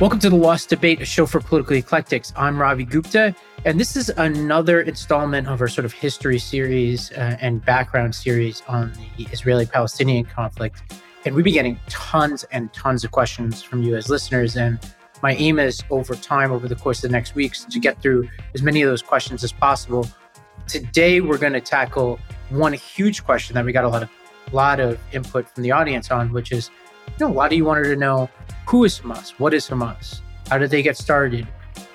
Welcome to The Lost Debate, a show for political eclectics. I'm Ravi Gupta, and this is another installment of our sort of history series uh, and background series on the Israeli Palestinian conflict. And we've been getting tons and tons of questions from you as listeners. And my aim is over time, over the course of the next weeks, to get through as many of those questions as possible. Today, we're going to tackle one huge question that we got a lot of lot of input from the audience on, which is, you know, lot of you wanted to know who is Hamas? What is Hamas? How did they get started?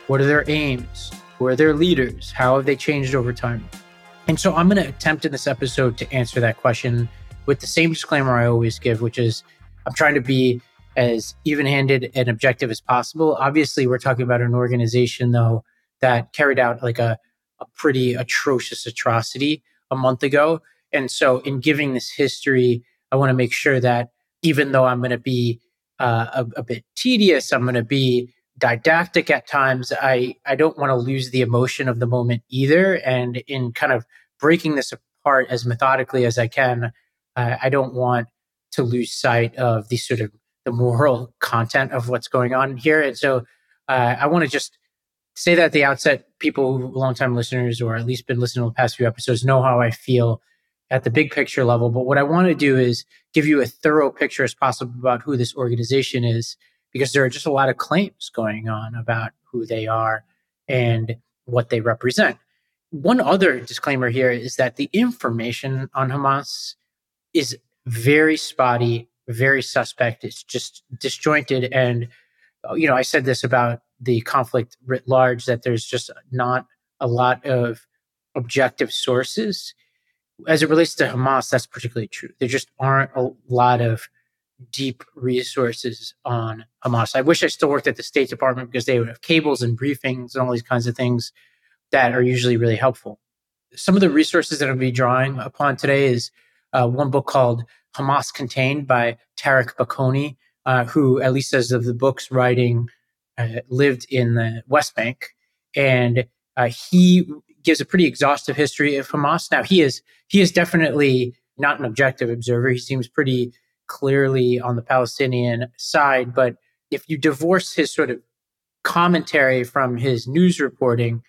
What are their aims? Who are their leaders? How have they changed over time? And so I'm going to attempt in this episode to answer that question with the same disclaimer I always give, which is I'm trying to be as even handed and objective as possible. Obviously, we're talking about an organization, though, that carried out like a, a pretty atrocious atrocity a month ago. And so, in giving this history, I want to make sure that even though I'm going to be uh, a, a bit tedious, I'm going to be didactic at times. I, I don't want to lose the emotion of the moment either. And in kind of breaking this apart as methodically as I can, uh, I don't want to lose sight of the sort of the moral content of what's going on here. And so uh, I want to just say that at the outset, people, who long time listeners, or at least been listening to the past few episodes, know how I feel at the big picture level. But what I want to do is give you a thorough picture as possible about who this organization is, because there are just a lot of claims going on about who they are and what they represent. One other disclaimer here is that the information on Hamas is very spotty, very suspect. It's just disjointed. And, you know, I said this about the conflict writ large that there's just not a lot of objective sources. As it relates to Hamas, that's particularly true. There just aren't a lot of deep resources on Hamas. I wish I still worked at the State Department because they would have cables and briefings and all these kinds of things that are usually really helpful. Some of the resources that I'll be drawing upon today is uh, one book called Hamas Contained by Tareq Baconi, uh, who, at least as of the book's writing, uh, lived in the West Bank. And uh, he gives a pretty exhaustive history of Hamas. Now, he is he is definitely not an objective observer. He seems pretty clearly on the Palestinian side. But if you divorce his sort of commentary from his news reporting,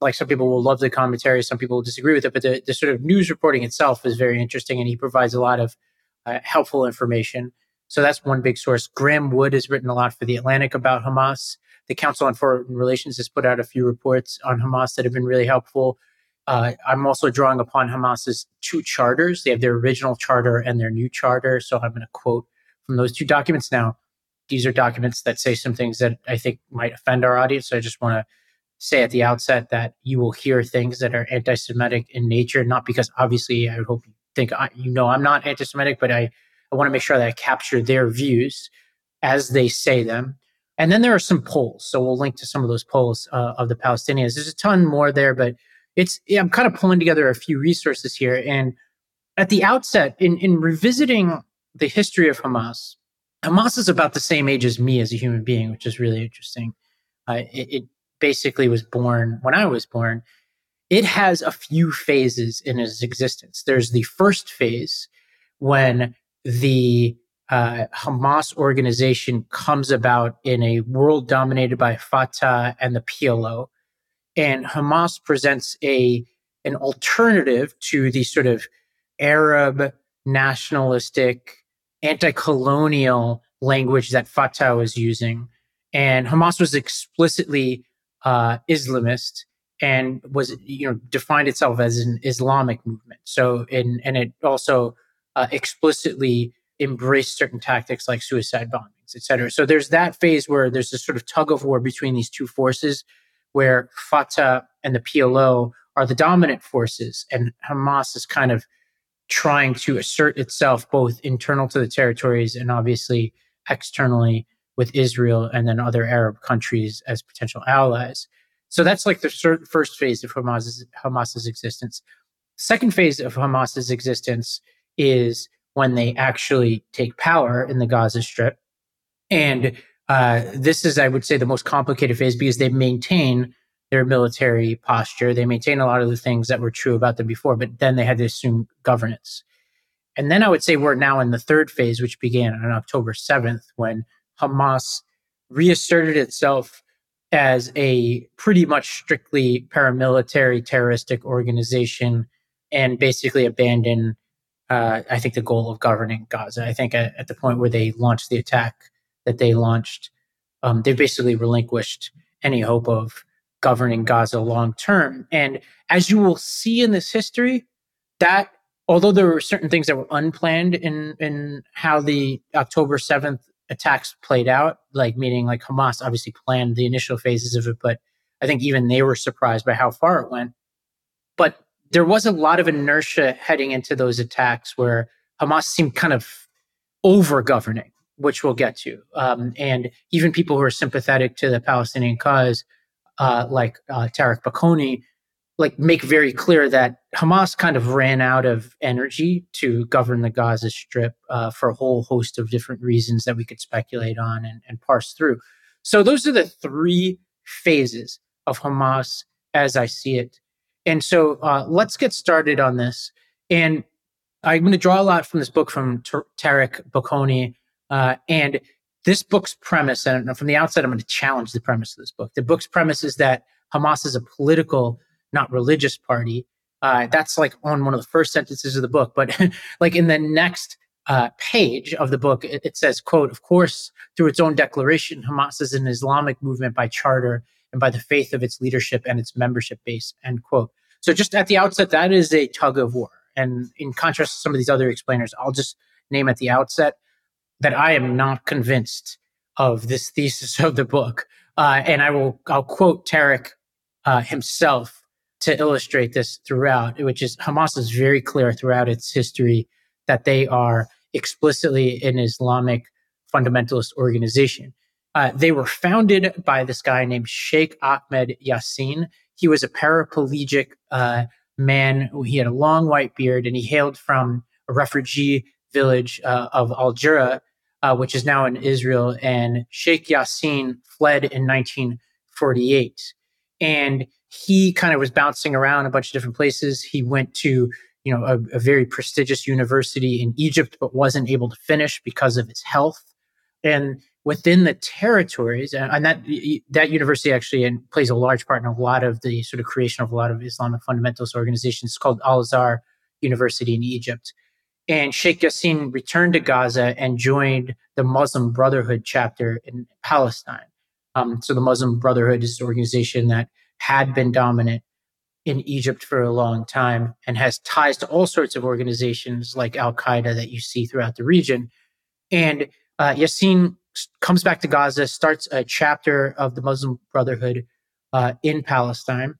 like some people will love the commentary, some people will disagree with it, but the, the sort of news reporting itself is very interesting and he provides a lot of uh, helpful information. So that's one big source. Graham Wood has written a lot for The Atlantic about Hamas. The Council on Foreign Relations has put out a few reports on Hamas that have been really helpful. Uh, I'm also drawing upon Hamas's two charters. They have their original charter and their new charter. So I'm going to quote from those two documents. Now, these are documents that say some things that I think might offend our audience. So I just want to say at the outset that you will hear things that are anti Semitic in nature, not because obviously I hope you think, I, you know, I'm not anti Semitic, but I, I want to make sure that I capture their views as they say them. And then there are some polls. So we'll link to some of those polls uh, of the Palestinians. There's a ton more there, but it's I'm kind of pulling together a few resources here. And at the outset, in in revisiting the history of Hamas, Hamas is about the same age as me as a human being, which is really interesting. Uh, it, it basically was born when I was born. It has a few phases in its existence. There's the first phase when the uh, Hamas organization comes about in a world dominated by Fatah and the PLO, and Hamas presents a an alternative to the sort of Arab nationalistic anti-colonial language that Fatah was using. And Hamas was explicitly uh, Islamist and was you know defined itself as an Islamic movement. So and and it also uh, explicitly embraced certain tactics like suicide bombings, et cetera. So there's that phase where there's this sort of tug of war between these two forces where Fatah and the PLO are the dominant forces, and Hamas is kind of trying to assert itself both internal to the territories and obviously externally with Israel and then other Arab countries as potential allies. So that's like the first phase of Hamas's, Hamas's existence. Second phase of Hamas's existence is when they actually take power in the Gaza Strip. And uh, this is, I would say, the most complicated phase because they maintain their military posture. They maintain a lot of the things that were true about them before, but then they had to assume governance. And then I would say we're now in the third phase, which began on October 7th when Hamas reasserted itself as a pretty much strictly paramilitary terroristic organization and basically abandoned, uh, I think, the goal of governing Gaza. I think at, at, the point where they launched the attack that they launched, um, they basically relinquished any hope of governing Gaza long term. And as you will see in this history, that although there were certain things that were unplanned in in how the October 7th attacks played out, like meaning like Hamas obviously planned the initial phases of it, but I think even they were surprised by how far it went. But there was a lot of inertia heading into those attacks where Hamas seemed kind of over governing, which we'll get to. Um, and even people who are sympathetic to the Palestinian cause uh, like uh, Tareq Baconi, like make very clear that Hamas kind of ran out of energy to govern the Gaza Strip uh, for a whole host of different reasons that we could speculate on and, and parse through. So those are the three phases of Hamas as I see it. And so uh, let's get started on this. And I'm going to draw a lot from this book from Tareq Baconi. Uh, and this book's premise, and from the outset, I'm going to challenge the premise of this book. The book's premise is that Hamas is a political, not religious party. Uh, that's like on one of the first sentences of the book. But like in the next uh, page of the book, it, it, says, quote, of course, through its own declaration, Hamas is an Islamic movement by charter and by the faith of its leadership and its membership base, end quote. So just at the outset, that is a tug of war. And in contrast to some of these other explainers, I'll just name at the outset that I am not convinced of this thesis of the book. Uh, and I will I'll quote Tareq uh, himself to illustrate this throughout, which is Hamas is very clear throughout its history that they are explicitly an Islamic fundamentalist organization. Uh, they were founded by this guy named Sheikh Ahmed Yassin. He was a paraplegic uh, man. He had a long white beard and he hailed from a refugee village uh, of al-Jura, uh, which is now in Israel. And Sheikh Yassin fled in 1948. And he kind of was bouncing around a bunch of different places. He went to, you know, a, a very prestigious university in Egypt, but wasn't able to finish because of his health. And within the territories, and that that university actually plays a large part in a lot of the sort of creation of a lot of Islamic fundamentalist organizations. Called Al Azhar University in Egypt. And Sheikh Yassin returned to Gaza and joined the Muslim Brotherhood chapter in Palestine. Um, so the Muslim Brotherhood is an organization that had been dominant in Egypt for a long time and has ties to all sorts of organizations like Al Qaeda that you see throughout the region. And uh, Yassin comes back to Gaza, starts a chapter of the Muslim Brotherhood uh, in Palestine.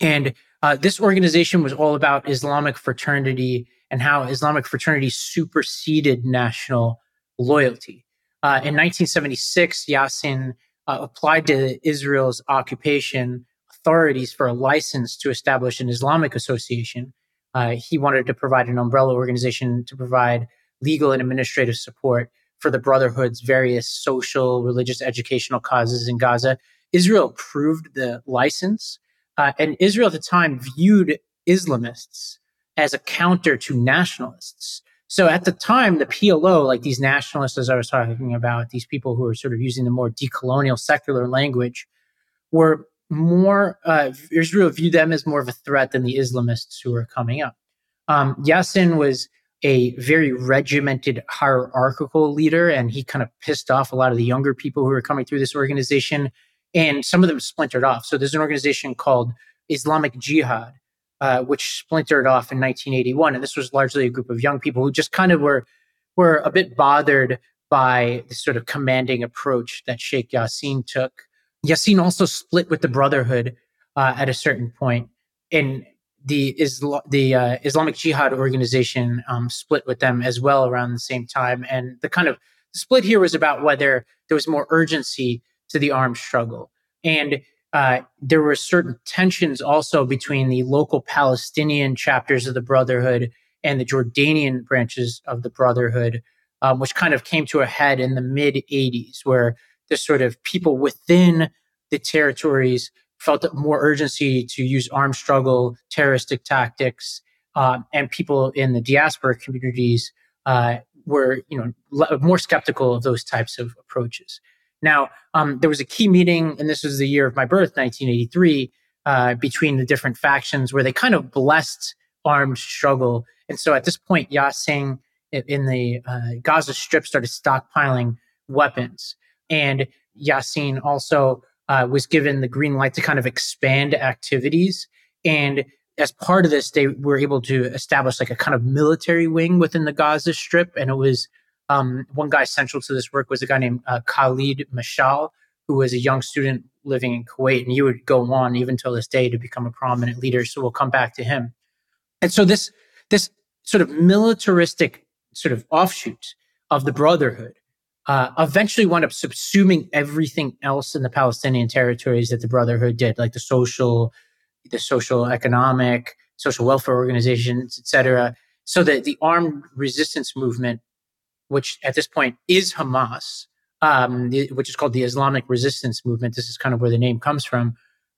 And uh, this organization was all about Islamic fraternity and how Islamic fraternity superseded national loyalty. Uh, in 1976, Yassin uh, applied to Israel's occupation authorities for a license to establish an Islamic association. Uh, he wanted to provide an umbrella organization to provide legal and administrative support for the Brotherhood's various social, religious, educational causes in Gaza. Israel approved the license, uh, and Israel at the time viewed Islamists as a counter to nationalists. So at the time, the PLO, like these nationalists, as I was talking about, these people who are sort of using the more decolonial secular language, were more, uh, Israel viewed them as more of a threat than the Islamists who were coming up. Um, Yassin was a very regimented hierarchical leader, and he kind of pissed off a lot of the younger people who were coming through this organization, and some of them splintered off. So there's an organization called Islamic Jihad, uh, which splintered off in 1981. And this was largely a group of young people who just kind of were were a bit bothered by the sort of commanding approach that Sheikh Yassin took. Yassin also split with the Brotherhood uh, at a certain point. and the the uh, Islamic Jihad organization um, split with them as well around the same time. And the kind of split here was about whether there was more urgency to the armed struggle. And uh, there were certain tensions also between the local Palestinian chapters of the Brotherhood and the Jordanian branches of the Brotherhood, um, which kind of came to a head in the mid 80s, where the sort of people within the territories felt more urgency to use armed struggle, terroristic tactics, uh, and people in the diaspora communities uh, were, you know, more skeptical of those types of approaches. Now, um, there was a key meeting, and this was the year of my birth, 1983, uh, between the different factions where they kind of blessed armed struggle. And so at this point, Yassin in the uh, Gaza Strip started stockpiling weapons. And Yassin also uh, was given the green light to kind of expand activities. And as part of this, they were able to establish like a kind of military wing within the Gaza Strip. And it was um, one guy central to this work was a guy named uh, Khalid Mashal, who was a young student living in Kuwait. And he would go on even till this day to become a prominent leader. So we'll come back to him. And so this, this sort of militaristic sort of offshoot of the Brotherhood uh, eventually wound up subsuming everything else in the Palestinian territories that the Brotherhood did, like the social, the social, economic, social welfare organizations, etc. So that the armed resistance movement, which at this point is Hamas, um, which is called the Islamic Resistance Movement, this is kind of where the name comes from,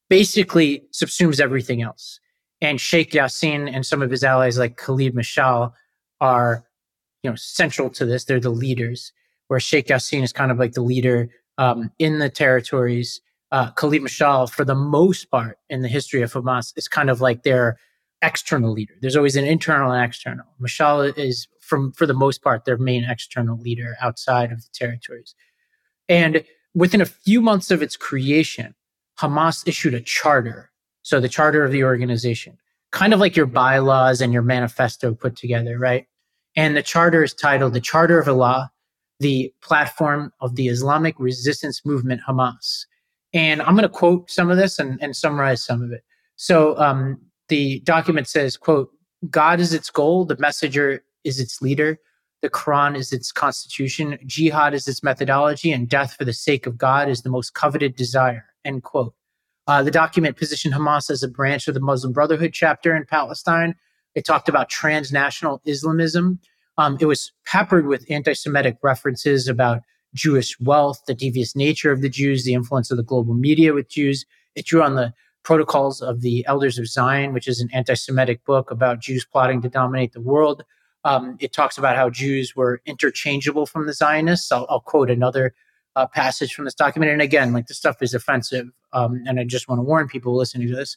basically subsumes everything else. And Sheikh Yassin and some of his allies, like Khalid Mashal, are you know central to this. They're the leaders. Where Sheikh Yassin is kind of like the leader um, in the territories. Uh, Khalid Mashal, for the most part in the history of Hamas, is kind of like their external leader. There's always an internal and external. Mashal is, from for the most part, their main external leader outside of the territories. And within a few months of its creation, Hamas issued a charter. So the charter of the organization, kind of like your bylaws and your manifesto put together, right? And the charter is titled The Charter of Allah, the platform of the Islamic resistance movement Hamas. And I'm going to quote some of this and, and summarize some of it. So um, the document says, quote, God is its goal, the messenger is its leader, the Quran is its constitution, jihad is its methodology, and death for the sake of God is the most coveted desire, end quote. Uh, the document positioned Hamas as a branch of the Muslim Brotherhood chapter in Palestine it talked about transnational Islamism. Um, it was peppered with anti Semitic references about Jewish wealth, the devious nature of the Jews, the influence of the global media with Jews. It drew on the Protocols of the Elders of Zion, which is an anti Semitic book about Jews plotting to dominate the world. Um, it talks about how Jews were interchangeable from the Zionists. I'll, I'll quote another uh, passage from this document. And again, like this stuff is offensive. Um, and I just want to warn people listening to this.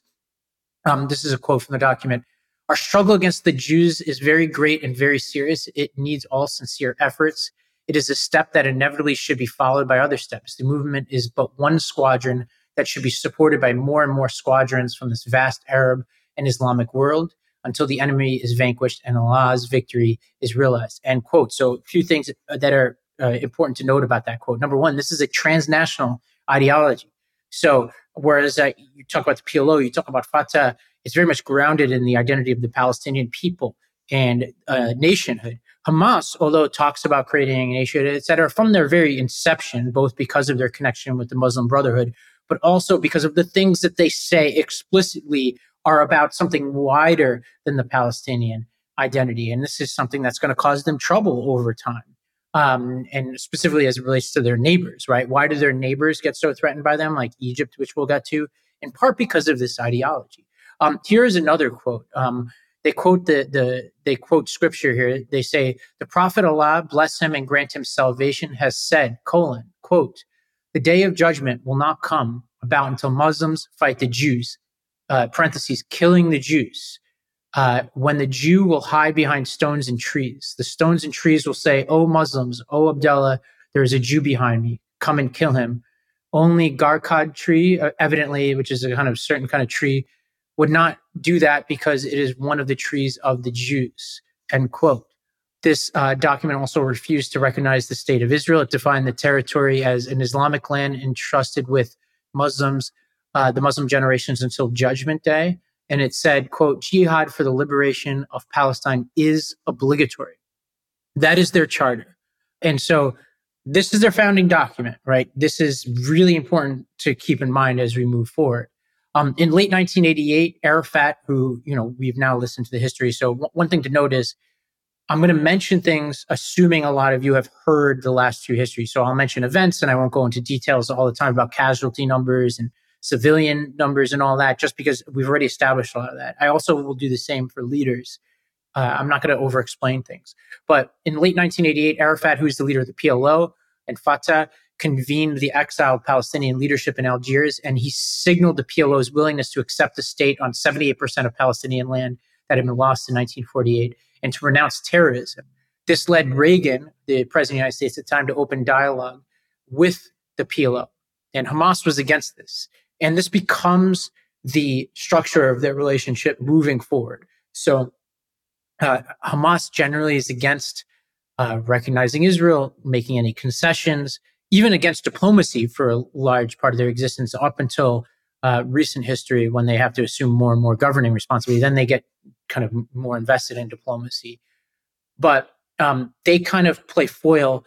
Um, this is a quote from the document. Our struggle against the Jews is very great and very serious. It needs all sincere efforts. It is a step that inevitably should be followed by other steps. The movement is but one squadron that should be supported by more and more squadrons from this vast Arab and Islamic world until the enemy is vanquished and Allah's victory is realized. End quote. So, a few things that are uh, important to note about that quote. Number one, this is a transnational ideology. So, whereas uh, you talk about the PLO, you talk about Fatah, it's very much grounded in the identity of the Palestinian people and uh, nationhood. Hamas, although it talks about creating a nation, et cetera, from their very inception, both because of their connection with the Muslim Brotherhood, but also because of the things that they say explicitly are about something wider than the Palestinian identity. And this is something that's going to cause them trouble over time. Um, and specifically as it relates to their neighbors, right? Why do their neighbors get so threatened by them, like Egypt, which we'll get to? In part because of this ideology. Um, here's another quote. Um, they quote the, the they quote scripture here. They say, "The Prophet Allah bless him and grant him salvation has said, colon quote, the day of judgment will not come about until Muslims fight the Jews, uh, parentheses killing the Jews." Uh, when the Jew will hide behind stones and trees, the stones and trees will say, "O Muslims, O Abdullah, there is a Jew behind me. Come and kill him." Only Gharqad tree, uh, evidently, which is a kind of certain kind of tree, would not do that because it is one of the trees of the Jews. End quote. This uh, document also refused to recognize the state of Israel. It defined the territory as an Islamic land entrusted with Muslims, uh, the Muslim generations until Judgment Day. And it said, quote, jihad for the liberation of Palestine is obligatory. That is their charter. And so this is their founding document, right? This is really important to keep in mind as we move forward. Um, in late 1988, Arafat, who you know we've now listened to the history, so w- one thing to note is I'm going to mention things assuming a lot of you have heard the last two histories. So I'll mention events, and I won't go into details all the time about casualty numbers and civilian numbers and all that, just because we've already established a lot of that. I also will do the same for leaders. Uh, I'm not going to over explain things. But in late 1988, Arafat, who's the leader of the PLO, and Fatah convened the exiled Palestinian leadership in Algiers, and he signaled the PLO's willingness to accept the state on 78% of Palestinian land that had been lost in 1948 and to renounce terrorism. This led Reagan, the president of the United States at the time, to open dialogue with the PLO. And Hamas was against this. And this becomes the structure of their relationship moving forward. So uh, Hamas generally is against uh, recognizing Israel, making any concessions, even against diplomacy for a large part of their existence up until uh, recent history when they have to assume more and more governing responsibility. Then they get kind of more invested in diplomacy. But um, they kind of play foil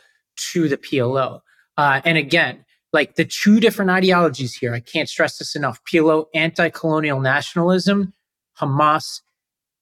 to the PLO. Uh, and again, like the two different ideologies here, I can't stress this enough PLO, anti colonial nationalism, Hamas,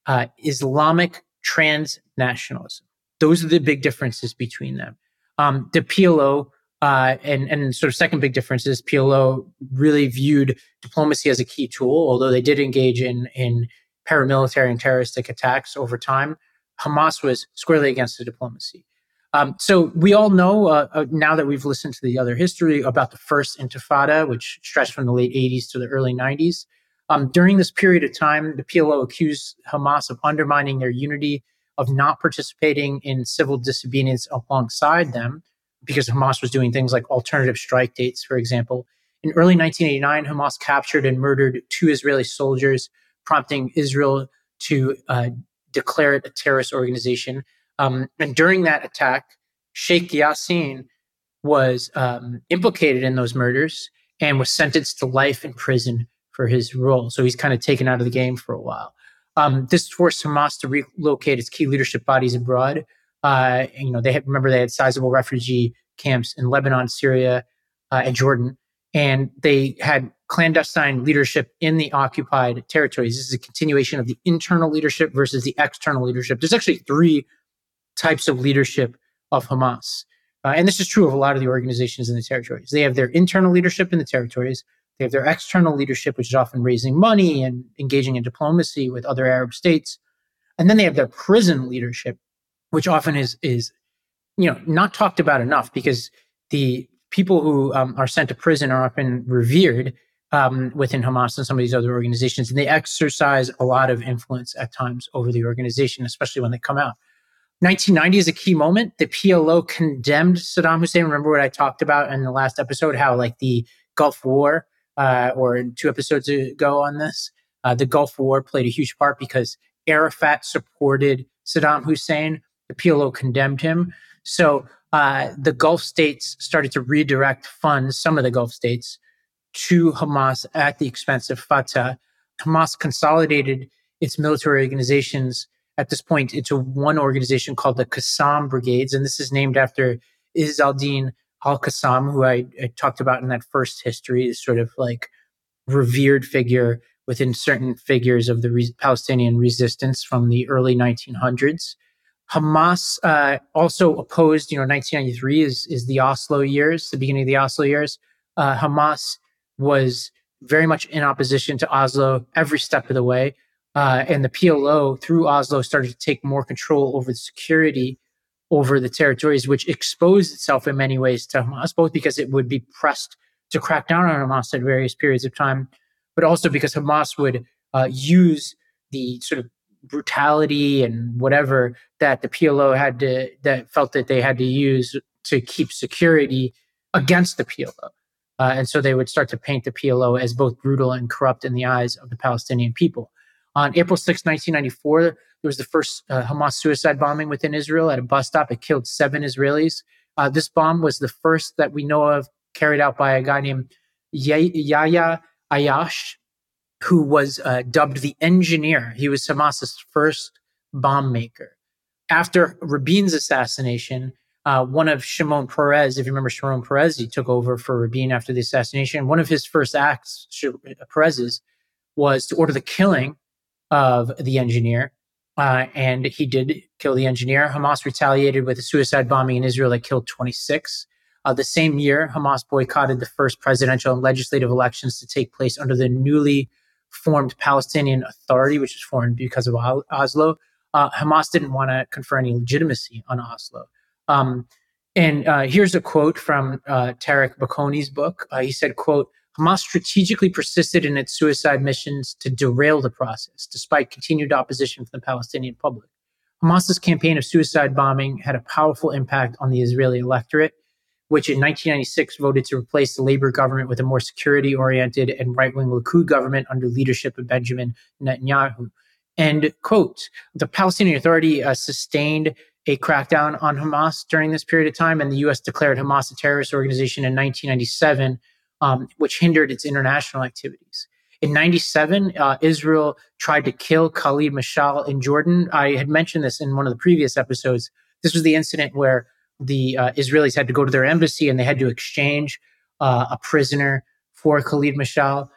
uh, Islamic transnationalism. Those are the big differences between them. Um, the PLO, uh, and, and sort of second big difference is PLO really viewed diplomacy as a key tool, although they did engage in, in paramilitary and terroristic attacks over time. Hamas was squarely against the diplomacy. Um, so we all know uh, uh, now that we've listened to the other history about the first Intifada, which stretched from the late 80s to the early 90s. Um, during this period of time, the PLO accused Hamas of undermining their unity, of not participating in civil disobedience alongside them, because Hamas was doing things like alternative strike dates, for example. In early 1989, Hamas captured and murdered two Israeli soldiers, prompting Israel to uh, declare it a terrorist organization. Um, and during that attack, Sheikh Yassin was um, implicated in those murders and was sentenced to life in prison for his role. So he's kind of taken out of the game for a while. Um, this forced Hamas to relocate its key leadership bodies abroad. Uh, you know, they had, remember they had sizable refugee camps in Lebanon, Syria, uh, and Jordan, and they had clandestine leadership in the occupied territories. This is a continuation of the internal leadership versus the external leadership. There's actually three types of leadership of Hamas. Uh, and this is true of a lot of the organizations in the territories. They have their internal leadership in the territories. They have their external leadership, which is often raising money and engaging in diplomacy with other Arab states. And then they have their prison leadership, which often is, is, you know, not talked about enough because the people who um, are sent to prison are often revered um, within Hamas and some of these other organizations, and they exercise a lot of influence at times over the organization, especially when they come out. 1990 is a key moment. The PLO condemned Saddam Hussein. Remember what I talked about in the last episode? How like the Gulf War, uh, or two episodes ago on this, uh, the Gulf War played a huge part because Arafat supported Saddam Hussein. The PLO condemned him. So uh, the Gulf states started to redirect funds, some of the Gulf states, to Hamas at the expense of Fatah. Hamas consolidated its military organizations at this point into one organization called the Qassam Brigades. And this is named after Izz al-Din al-Qassam, who I, I, talked about in that first history, is sort of like revered figure within certain figures of the re- Palestinian resistance from the early 1900s. Hamas uh, also opposed, you know, 1993 is, is the Oslo years, the beginning of the Oslo years. Uh, Hamas was very much in opposition to Oslo every step of the way. Uh, and the PLO through Oslo started to take more control over the security over the territories, which exposed itself in many ways to Hamas, both because it would be pressed to crack down on Hamas at various periods of time, but also because Hamas would uh, use the sort of brutality and whatever that the PLO had to, that felt that they had to use to keep security against the PLO. Uh, and so they would start to paint the PLO as both brutal and corrupt in the eyes of the Palestinian people. On April 6, 1994, there was the first uh, Hamas suicide bombing within Israel at a bus stop. It killed seven Israelis. Uh, this bomb was the first that we know of carried out by a guy named Yahya Ayash, who was uh, dubbed the engineer. He was Hamas's first bomb maker. After Rabin's assassination, uh, one of Shimon Peres, if you remember Shimon Peres, he took over for Rabin after the assassination. One of his first acts, Peres's, was to order the killing of the engineer. Uh, and he did kill the engineer. Hamas retaliated with a suicide bombing in Israel that killed 26. Uh, the same year, Hamas boycotted the first presidential and legislative elections to take place under the newly formed Palestinian Authority, which was formed because of Oslo. Uh, Hamas didn't want to confer any legitimacy on Oslo. Um, And uh, here's a quote from uh, Tareq Baconi's book. Uh, he said, quote, Hamas strategically persisted in its suicide missions to derail the process, despite continued opposition from the Palestinian public. Hamas's campaign of suicide bombing had a powerful impact on the Israeli electorate, which in 1996 voted to replace the Labor government with a more security oriented and right wing Likud government under leadership of Benjamin Netanyahu. And quote, the Palestinian Authority uh, sustained a crackdown on Hamas during this period of time, and the U.S. declared Hamas a terrorist organization in 1997, um, which hindered its international activities. In 97, uh, Israel tried to kill Khalid Mashal in Jordan. I had mentioned this in one of the previous episodes. This was the incident where the uh, Israelis had to go to their embassy and they had to exchange uh, a prisoner for Khalid Mashal.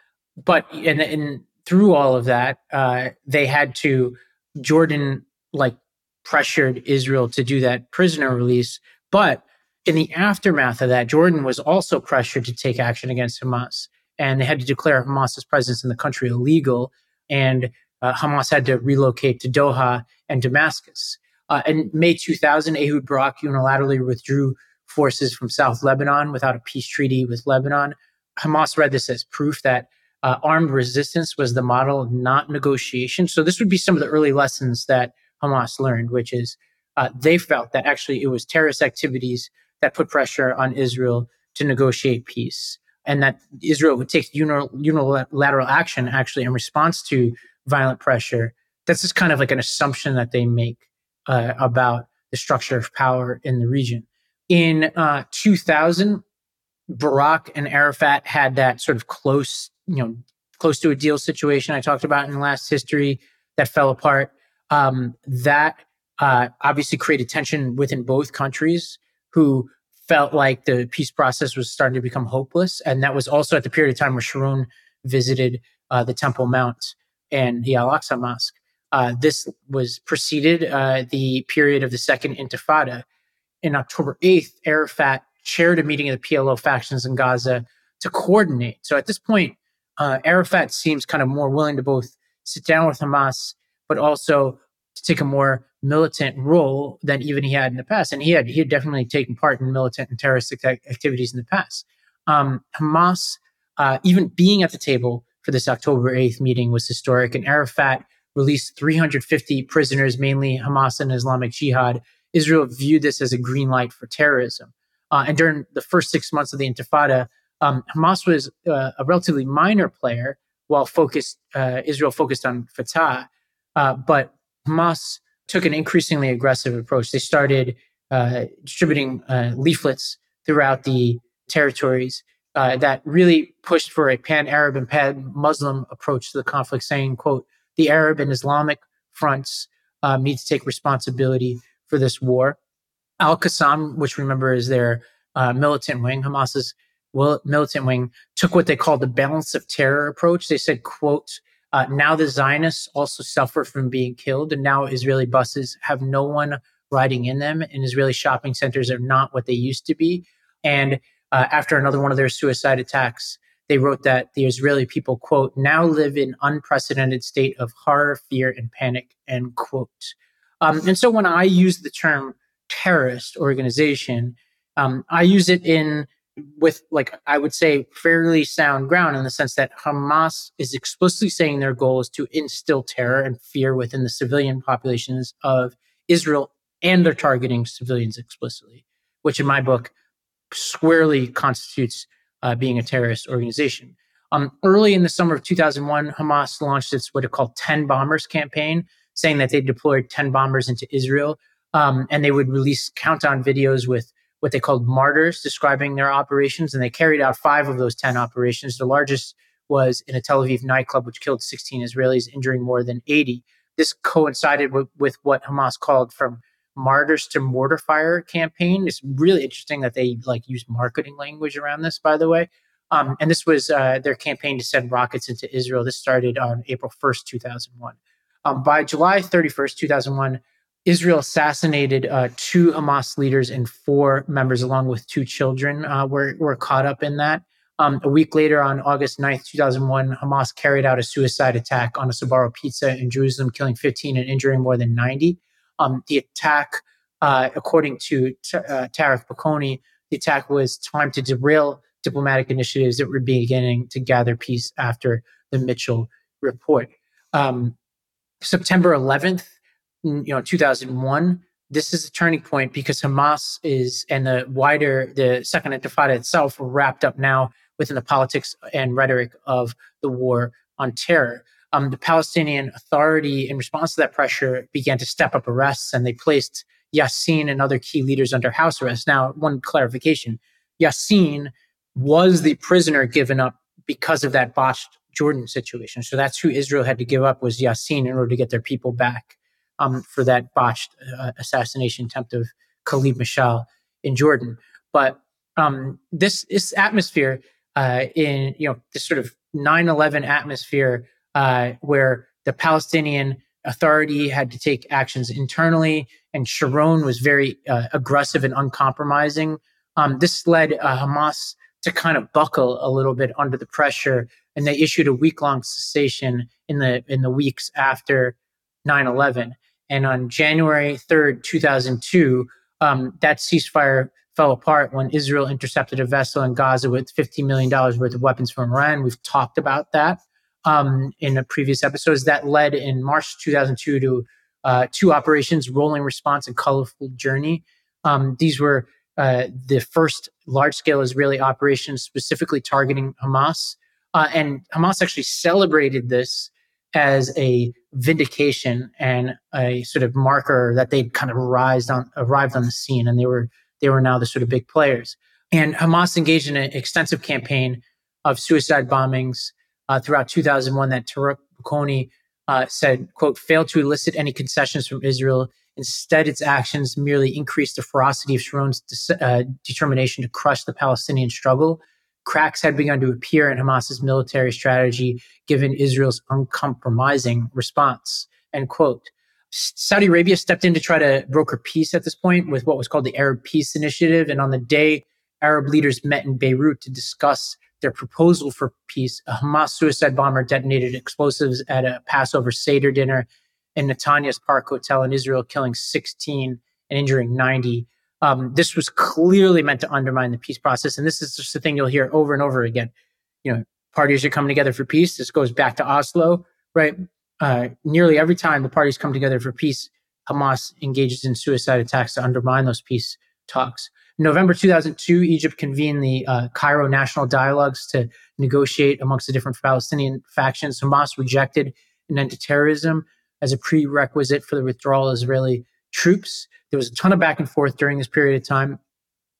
But and, and through all of that, uh, they had to Jordan like pressured Israel to do that prisoner release. But in the aftermath of that, Jordan was also pressured to take action against Hamas, and they had to declare Hamas's presence in the country illegal. And uh, Hamas had to relocate to Doha and Damascus. Uh, in May 2000, Ehud Barak unilaterally withdrew forces from South Lebanon without a peace treaty with Lebanon. Hamas read this as proof that uh, armed resistance was the model, not negotiation. So this would be some of the early lessons that Hamas learned, which is uh, they felt that actually it was terrorist activities that put pressure on Israel to negotiate peace, and that Israel would take unilateral action actually in response to violent pressure. That's just kind of like an assumption that they make uh, about the structure of power in the region. In uh, 2000, Barak and Arafat had that sort of close, you know, close to a deal situation I talked about in the last history that fell apart. Um, that uh, obviously created tension within both countries who felt like the peace process was starting to become hopeless. And that was also at the period of time where Sharon visited uh, the Temple Mount and the Al Aqsa Mosque. Uh, this was preceded uh, the period of the Second Intifada. In October 8th, Arafat chaired a meeting of the PLO factions in Gaza to coordinate. So at this point, uh, Arafat seems kind of more willing to both sit down with Hamas, but also to take a more militant role than even he had in the past. And he had he had definitely taken part in militant and terrorist activities in the past. Um, Hamas, uh, even being at the table for this October 8th meeting was historic. And Arafat released 350 prisoners, mainly Hamas and Islamic Jihad. Israel viewed this as a green light for terrorism. Uh, and during the first six months of the Intifada, um, Hamas was uh, a relatively minor player, while focused uh, Israel focused on Fatah. Uh, but Hamas took an increasingly aggressive approach. They started uh, distributing uh, leaflets throughout the territories that really pushed for a pan-Arab and pan-Muslim approach to the conflict, saying, "quote the Arab and Islamic fronts um, need to take responsibility for this war. Al Qassam, which remember is their uh, militant wing, Hamas's militant wing, took what they called the balance of terror approach. They said, quote, uh, now the Zionists also suffer from being killed, and now Israeli buses have no one riding in them, and Israeli shopping centers are not what they used to be. And uh, after another one of their suicide attacks, they wrote that the Israeli people, quote, now live in unprecedented state of horror, fear, and panic, end quote. Um, and so when I use the term terrorist organization, um, I use it in with like I would say fairly sound ground in the sense that Hamas is explicitly saying their goal is to instill terror and fear within the civilian populations of Israel, and they're targeting civilians explicitly, which in my book squarely constitutes uh, being a terrorist organization. Um, early in the summer of 2001, Hamas launched its what it called 10 bombers campaign, saying that they deployed 10 bombers into Israel. Um, and they would release countdown videos with what they called martyrs describing their operations. And they carried out five of those 10 operations. The largest was in a Tel Aviv nightclub, which killed 16 Israelis, injuring more than 80. This coincided with, with what Hamas called from martyrs to mortar fire campaign. It's really interesting that they like use marketing language around this, by the way. Um, and this was uh, their campaign to send rockets into Israel. This started on April 1st, 2001. Um, by July 31st, 2001, Israel assassinated uh, two Hamas leaders and four members, along with two children, uh, were, were caught up in that. Um, a week later, on August 9th, 2001, Hamas carried out a suicide attack on a Sbarro pizza in Jerusalem, killing 15 and injuring more than 90. Um, the attack uh, according to t- uh, Tareq Baconi, the attack was timed to derail diplomatic initiatives that were beginning to gather peace after the Mitchell report. Um, September 11th, you know, 2001, this is a turning point because Hamas is and the wider the Second Intifada itself wrapped up now within the politics and rhetoric of the war on terror. Um, the Palestinian Authority, in response to that pressure, began to step up arrests and they placed Yassin and other key leaders under house arrest. Now, one clarification Yassin was the prisoner given up because of that botched Jordan situation. So that's who Israel had to give up was Yassin in order to get their people back um, for that botched uh, assassination attempt of Khalid Mashal in Jordan. But um, this this atmosphere uh, in you know this sort of 9/11 atmosphere uh, where the Palestinian Authority had to take actions internally, and Sharon was very uh, aggressive and uncompromising. Um, this led uh, Hamas to kind of buckle a little bit under the pressure, and they issued a week long cessation in the in the weeks after 9/11. And on January 3rd, 2002, um, that ceasefire fell apart when Israel intercepted a vessel in Gaza with $50 million worth of weapons from Iran. We've talked about that um, in previous episodes. That led in March 2002 to uh, two operations, Rolling Response and Colorful Journey. Um, these were uh, the first large scale Israeli operations specifically targeting Hamas. Uh, and Hamas actually celebrated this as a vindication and a sort of marker that they'd kind of arrived on arrived on the scene and they were they were now the sort of big players. And Hamas engaged in an extensive campaign of suicide bombings uh, throughout 2001 that Tareq Baconi uh, said, quote, failed to elicit any concessions from Israel. Instead, its actions merely increased the ferocity of Sharon's uh, determination to crush the Palestinian struggle cracks had begun to appear in Hamas's military strategy given Israel's uncompromising response. End quote. Saudi Arabia stepped in to try to broker peace at this point with what was called the Arab Peace Initiative. And on the day Arab leaders met in Beirut to discuss their proposal for peace, a Hamas suicide bomber detonated explosives at a Passover Seder dinner in Netanya's Park Hotel in Israel, killing 16 and injuring 90. Um, this was clearly meant to undermine the peace process. And this is just the thing you'll hear over and over again. You know, parties are coming together for peace. This goes back to Oslo, right? Uh, nearly every time the parties come together for peace, Hamas engages in suicide attacks to undermine those peace talks. November 2002, Egypt convened the uh, Cairo National Dialogues to negotiate amongst the different Palestinian factions. Hamas rejected an end to terrorism as a prerequisite for the withdrawal of Israeli troops. There was a ton of back and forth during this period of time,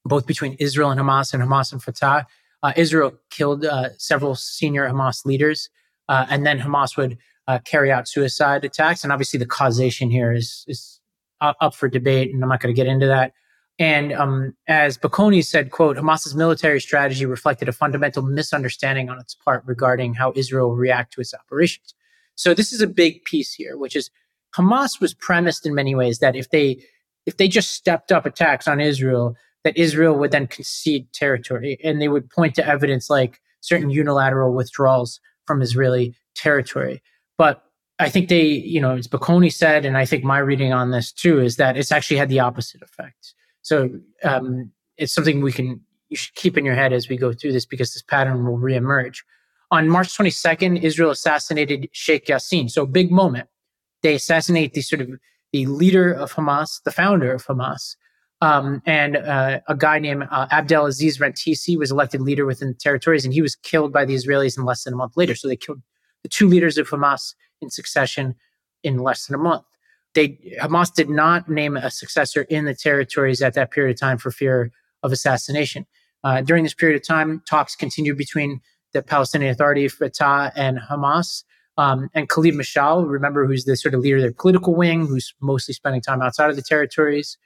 both between Israel and Hamas and Hamas and Fatah. Uh, Israel killed uh, several senior Hamas leaders, uh, and then Hamas would uh, carry out suicide attacks. And obviously, the causation here is, is up for debate, and I'm not going to get into that. And um, as Baconi said, quote, Hamas's military strategy reflected a fundamental misunderstanding on its part regarding how Israel will react to its operations. So this is a big piece here, which is Hamas was premised in many ways that if they if they just stepped up attacks on Israel, that Israel would then concede territory, and they would point to evidence like certain unilateral withdrawals from Israeli territory. But I think they, you know, as Baconi said, and I think my reading on this too is that it's actually had the opposite effect. So um, it's something we can you should keep in your head as we go through this because this pattern will reemerge. On March 22nd, Israel assassinated Sheikh Yassin. So big moment they assassinate the sort of the leader of Hamas, the founder of Hamas, um, and uh, a guy named uh, Abdel Aziz Rantisi was elected leader within the territories, and he was killed by the Israelis in less than a month later. So they killed the two leaders of Hamas in succession in less than a month. They Hamas did not name a successor in the territories at that period of time for fear of assassination. Uh, during this period of time, talks continued between the Palestinian Authority, Fatah, and Hamas. Um, and Khalid Mashal, remember, who's the sort of leader of their political wing, who's mostly spending time outside of the territories,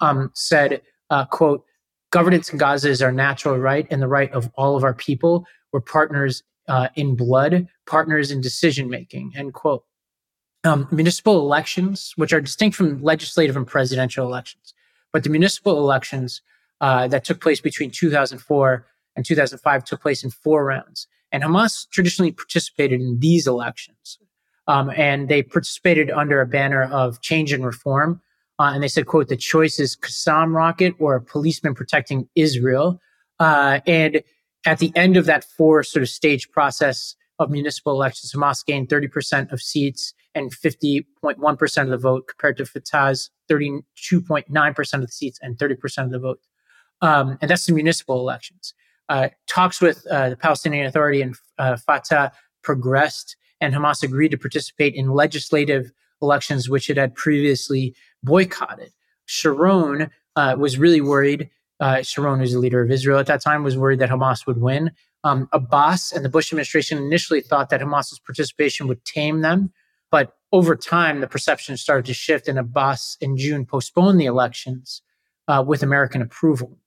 um, said, uh, quote, governance in Gaza is our natural right and the right of all of our people. We're partners uh, in blood, partners in decision making, end quote. Um, municipal elections, which are distinct from legislative and presidential elections, but the municipal elections uh, that took place between 2004 and 2005 took place in four rounds. And Hamas traditionally participated in these elections. Um, and they participated under a banner of change and reform. Uh, and they said, quote, the choice is Qassam rocket or a policeman protecting Israel. Uh, and at the end of that four sort of stage process of municipal elections, Hamas gained 30% of seats and 50.1% of the vote compared to Fatah's 32.9% of the seats and 30% of the vote. Um, and that's the municipal elections. Uh, talks with uh, the Palestinian Authority and uh, Fatah progressed, and Hamas agreed to participate in legislative elections, which it had previously boycotted. Sharon uh, was really worried. Uh, Sharon, who's the leader of Israel at that time, was worried that Hamas would win. Um, Abbas and the Bush administration initially thought that Hamas's participation would tame them, but over time, the perception started to shift, and Abbas in June postponed the elections uh, with American approval.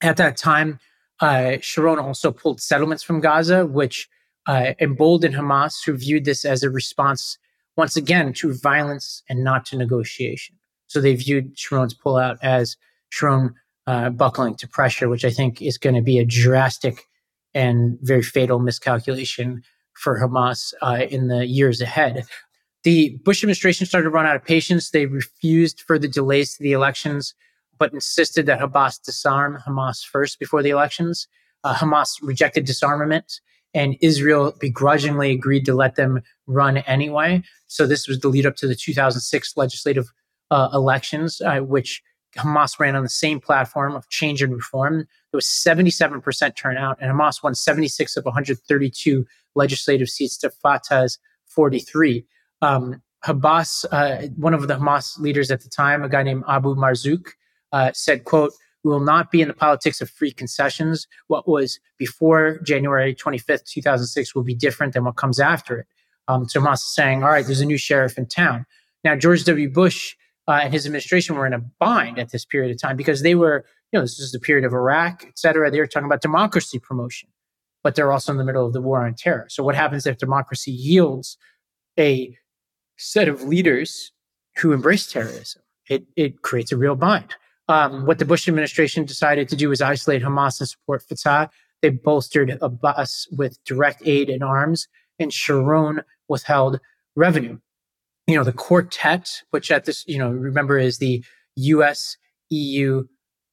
At that time, uh, Sharon also pulled settlements from Gaza, which uh, emboldened Hamas, who viewed this as a response, once again, to violence and not to negotiation. So they viewed Sharon's pullout as Sharon uh, buckling to pressure, which I think is going to be a drastic and very fatal miscalculation for Hamas uh, in the years ahead. The Bush administration started to run out of patience. They refused further delays to the elections but insisted that Hamas disarm Hamas first before the elections. Uh, Hamas rejected disarmament, and Israel begrudgingly agreed to let them run anyway. So this was the lead up to the 2006 legislative uh, elections, uh, which Hamas ran on the same platform of change and reform. There was 77% turnout, and Hamas won 76 of 132 legislative seats to Fatah's 43. Um, Hamas, uh, one of the Hamas leaders at the time, a guy named Abu Marzouk, uh, said, quote, we will not be in the politics of free concessions. What was before January 25th, 2006 will be different than what comes after it. Um, so Hamas is saying, all right, there's a new sheriff in town. Now, George W. Bush uh, and his administration were in a bind at this period of time because they were, you know, this is the period of Iraq, et cetera. They were talking about democracy promotion, but they're also in the middle of the war on terror. So what happens if democracy yields a set of leaders who embrace terrorism? It, it creates a real bind. Um, what the Bush administration decided to do was isolate Hamas and support Fatah. They bolstered Abbas with direct aid and arms, and Sharon withheld revenue. You know, the quartet, which at this, you know, remember is the US, EU,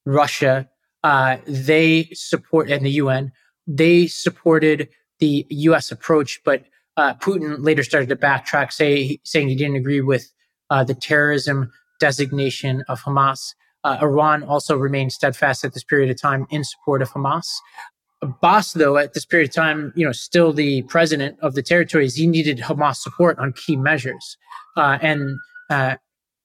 Russia, uh, they support, and the UN, they supported the US approach, but uh, Putin later started to backtrack, say, saying he didn't agree with uh, the terrorism designation of Hamas. Uh, Iran also remained steadfast at this period of time in support of Hamas. Abbas, though, at this period of time, you know, still the president of the territories, he needed Hamas support on key measures. Uh, and uh,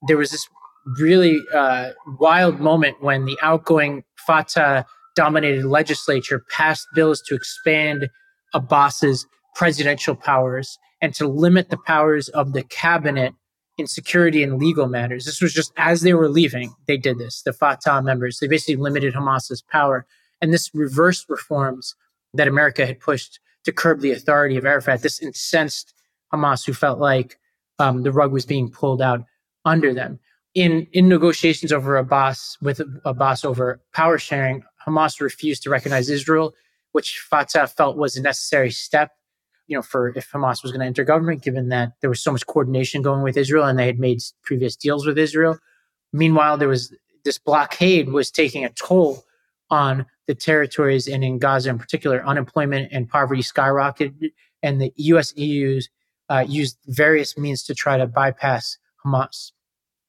there was this really uh, wild moment when the outgoing Fatah dominated legislature passed bills to expand Abbas's presidential powers and to limit the powers of the cabinet in security and legal matters. This was just as they were leaving, they did this. The Fatah members, they basically limited Hamas's power. And this reversed reforms that America had pushed to curb the authority of Arafat. This incensed Hamas, who felt like um, the rug was being pulled out under them. In in negotiations over Abbas with Abbas over power sharing, Hamas refused to recognize Israel, which Fatah felt was a necessary step you know, for if Hamas was going to enter government, given that there was so much coordination going with Israel and they had made previous deals with Israel. Meanwhile, there was this blockade was taking a toll on the territories and in Gaza in particular. Unemployment and poverty skyrocketed, and the U.S. EU's uh, used various means to try to bypass Hamas.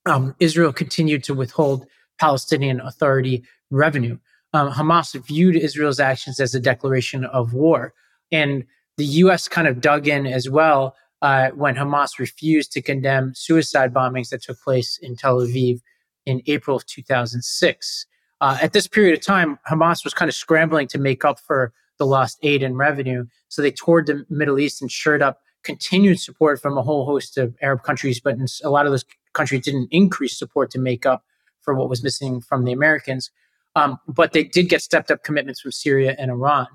Um, Israel continued to withhold Palestinian Authority revenue. Um, Hamas viewed Israel's actions as a declaration of war, and the U.S. kind of dug in as well uh, when Hamas refused to condemn suicide bombings that took place in Tel Aviv in April of 2006. Uh, at this period of time, Hamas was kind of scrambling to make up for the lost aid and revenue. So they toured the Middle East and shored up continued support from a whole host of Arab countries, but a lot of those countries didn't increase support to make up for what was missing from the Americans. Um, but they did get stepped up commitments from Syria and Iran.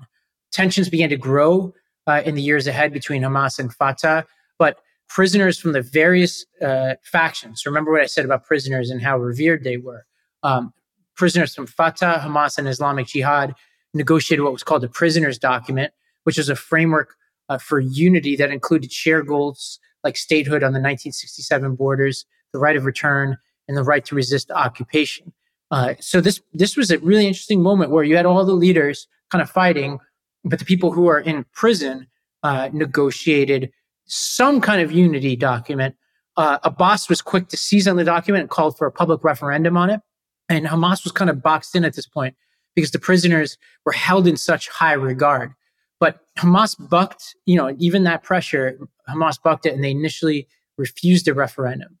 Tensions began to grow uh, in the years ahead between Hamas and Fatah. But prisoners from the various uh, factions, remember what I said about prisoners and how revered they were. Um, prisoners from Fatah, Hamas, and Islamic Jihad negotiated what was called the prisoners document, which was a framework uh, for unity that included shared goals like statehood on the 1967 borders, the right of return, and the right to resist occupation. Uh, so this this was a really interesting moment where you had all the leaders kind of fighting, but the people who are in prison uh, negotiated some kind of unity document. Uh, Abbas was quick to seize on the document and called for a public referendum on it. And Hamas was kind of boxed in at this point because the prisoners were held in such high regard. But Hamas bucked, you know, even that pressure, Hamas bucked it and they initially refused a referendum.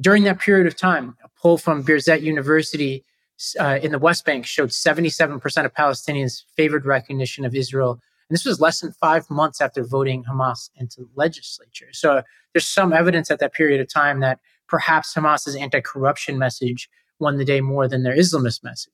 During that period of time, a poll from Birzeit University uh, in the West Bank showed 77% of Palestinians favored recognition of Israel. And this was less than five months after voting Hamas into the legislature. So there's some evidence at that period of time that perhaps Hamas's anti corruption message won the day more than their Islamist message.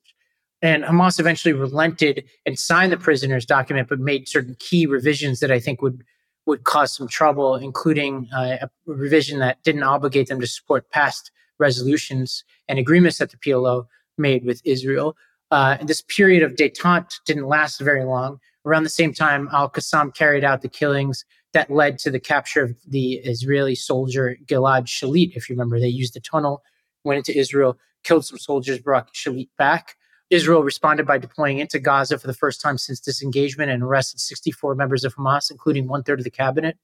And Hamas eventually relented and signed the prisoners' document, but made certain key revisions that I think would would cause some trouble, including uh, a revision that didn't obligate them to support past resolutions and agreements that the PLO made with Israel. Uh, this period of detente didn't last very long. Around the same time, Al Qassam carried out the killings that led to the capture of the Israeli soldier Gilad Shalit. If you remember, they used a tunnel, went into Israel, killed some soldiers, brought Shalit back. Israel responded by deploying into Gaza for the first time since disengagement and arrested 64 members of Hamas, including one third of the cabinet.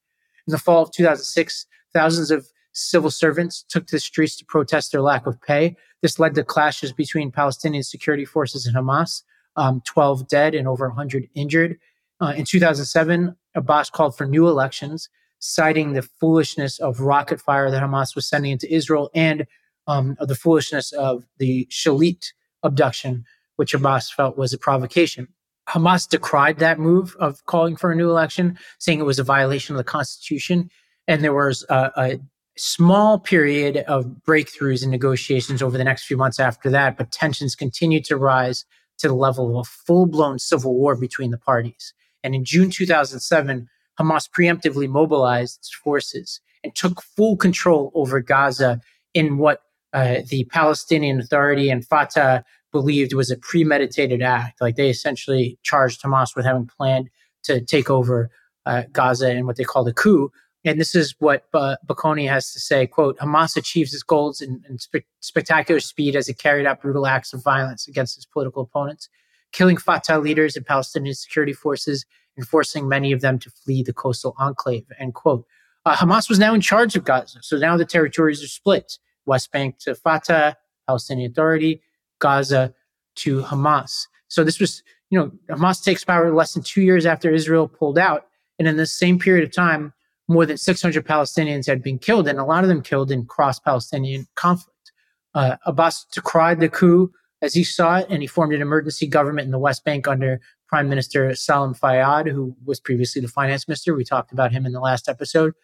In the fall of 2006, thousands of civil servants took to the streets to protest their lack of pay. This led to clashes between Palestinian security forces and Hamas, um, 12 dead and over 100 injured. Uh, in 2007, Abbas called for new elections, citing the foolishness of rocket fire that Hamas was sending into Israel and um, the foolishness of the Shalit abduction which Hamas felt was a provocation. Hamas decried that move of calling for a new election, saying it was a violation of the Constitution. And there was a, a small period of breakthroughs and negotiations over the next few months after that, but tensions continued to rise to the level of a full blown civil war between the parties. And in June 2007, Hamas preemptively mobilized its forces and took full control over Gaza in what uh, the Palestinian Authority and Fatah believed was a premeditated act. Like they essentially charged Hamas with having planned to take over uh, Gaza in what they called a coup. And this is what uh, Baconi has to say, quote, Hamas achieves its goals in, in spe- spectacular speed as it carried out brutal acts of violence against its political opponents, killing Fatah leaders and Palestinian security forces and forcing many of them to flee the coastal enclave, end quote. Uh, Hamas was now in charge of Gaza. So now the territories are split. West Bank to Fatah, Palestinian Authority, Gaza to Hamas. So this was, you know, Hamas takes power less than two years after Israel pulled out. And in the same period of time, more than 600 Palestinians had been killed, and a lot of them killed in cross Palestinian conflict. Uh, Abbas decried the coup as he saw it, and he formed an emergency government in the West Bank under Prime Minister Salam Fayyad, who was previously the finance minister. We talked about him in the last episode.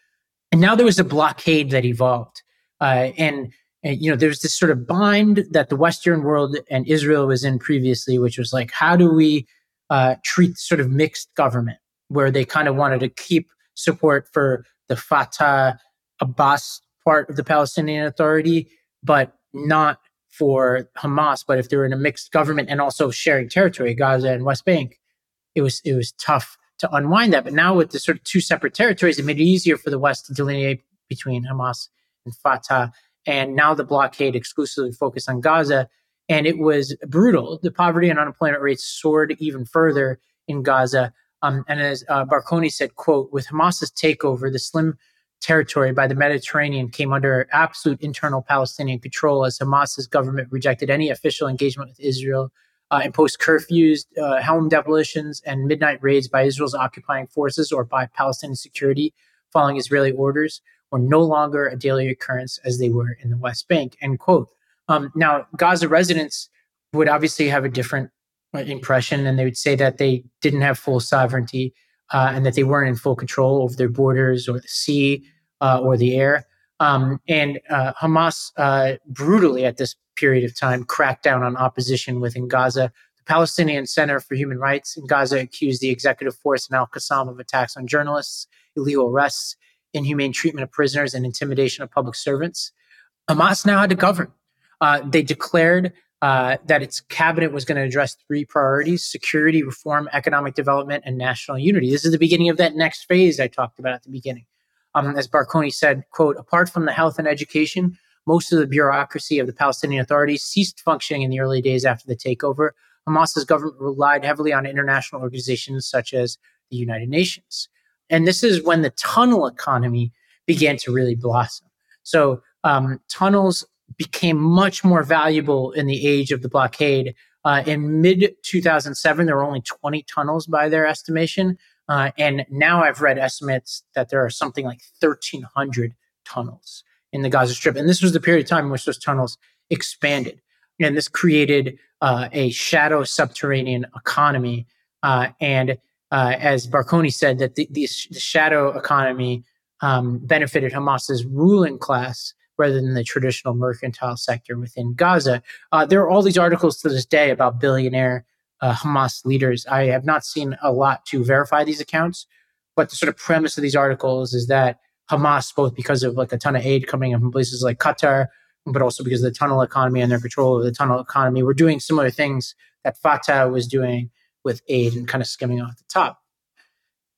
And now there was a blockade that evolved. Uh, and and, you know, there's this sort of bind that the Western world and Israel was in previously, which was like, how do we uh, treat sort of mixed government, where they kind of wanted to keep support for the Fatah Abbas part of the Palestinian Authority, but not for Hamas. But if they were in a mixed government and also sharing territory, Gaza and West Bank, it was it was tough to unwind that. But now with the sort of two separate territories, it made it easier for the West to delineate between Hamas and Fatah and now the blockade exclusively focused on Gaza. And it was brutal. The poverty and unemployment rates soared even further in Gaza. Um, and as uh, Baconi said, quote, with Hamas's takeover, the slim territory by the Mediterranean came under absolute internal Palestinian control as Hamas's government rejected any official engagement with Israel, uh, imposed curfews, uh, home demolitions, and midnight raids by Israel's occupying forces or by Palestinian security following Israeli orders were no longer a daily occurrence as they were in the West Bank. End quote. Um, now, Gaza residents would obviously have a different uh, impression, and they would say that they didn't have full sovereignty uh, and that they weren't in full control over their borders or the sea uh, or the air. Um, and uh, Hamas uh, brutally at this period of time cracked down on opposition within Gaza. The Palestinian Center for Human Rights in Gaza accused the executive force and Al Qassam of attacks on journalists, illegal arrests, inhumane treatment of prisoners, and intimidation of public servants. Hamas now had to govern. Uh, they declared uh, that its cabinet was going to address three priorities security, reform, economic development, and national unity. This is the beginning of that next phase I talked about at the beginning. Um, as Baconi said, quote, apart from the health and education, most of the bureaucracy of the Palestinian Authority ceased functioning in the early days after the takeover. Hamas's government relied heavily on international organizations such as the United Nations. And this is when the tunnel economy began to really blossom. So um, tunnels became much more valuable in the age of the blockade. Uh, in mid 2007, there were only 20 tunnels by their estimation. Uh, and now I've read estimates that there are something like 1,300 tunnels in the Gaza Strip. And this was the period of time in which those tunnels expanded. And this created uh, a shadow subterranean economy. Uh, and uh, as Baconi said, that the, the, the shadow economy um, benefited Hamas's ruling class rather than the traditional mercantile sector within Gaza. Uh, there are all these articles to this day about billionaire uh, Hamas leaders. I have not seen a lot to verify these accounts, but the sort of premise of these articles is that Hamas, both because of like a ton of aid coming in from places like Qatar, but also because of the tunnel economy and their control of the tunnel economy, were doing similar things that Fatah was doing with aid and kind of skimming off the top.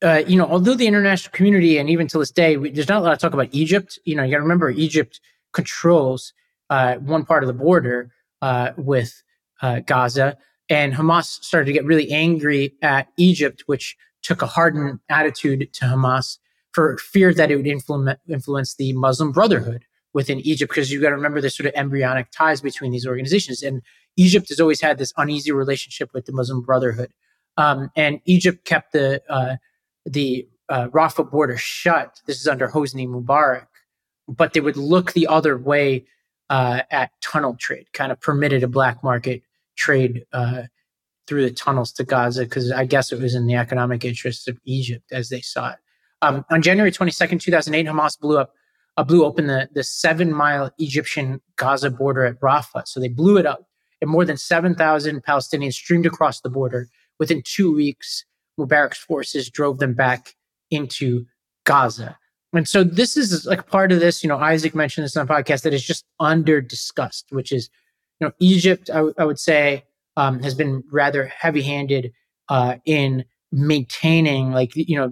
Uh, you know, although the international community and even to this day, we, there's not a lot of talk about Egypt. You know, you got to remember Egypt controls uh, one part of the border uh, with uh, Gaza, and Hamas started to get really angry at Egypt, which took a hardened attitude to Hamas for fear that it would influ- influence the Muslim Brotherhood within Egypt. Because you got to remember the sort of embryonic ties between these organizations, and Egypt has always had this uneasy relationship with the Muslim Brotherhood, um, and Egypt kept the uh, the uh, Rafah border shut. This is under Hosni Mubarak, but they would look the other way uh, at tunnel trade, kind of permitted a black market trade uh, through the tunnels to Gaza because I guess it was in the economic interests of Egypt as they saw it. Um, on January 22nd, 2008, Hamas blew up, uh, blew open the, the seven mile Egyptian Gaza border at Rafah. So they blew it up, and more than 7,000 Palestinians streamed across the border. Within two weeks, Mubarak's forces drove them back into Gaza. And so this is like part of this, you know, Isaac mentioned this on the podcast that is just under discussed, which is, you know, Egypt, I, w- I would say, um, has been rather heavy handed uh, in maintaining, like, you know,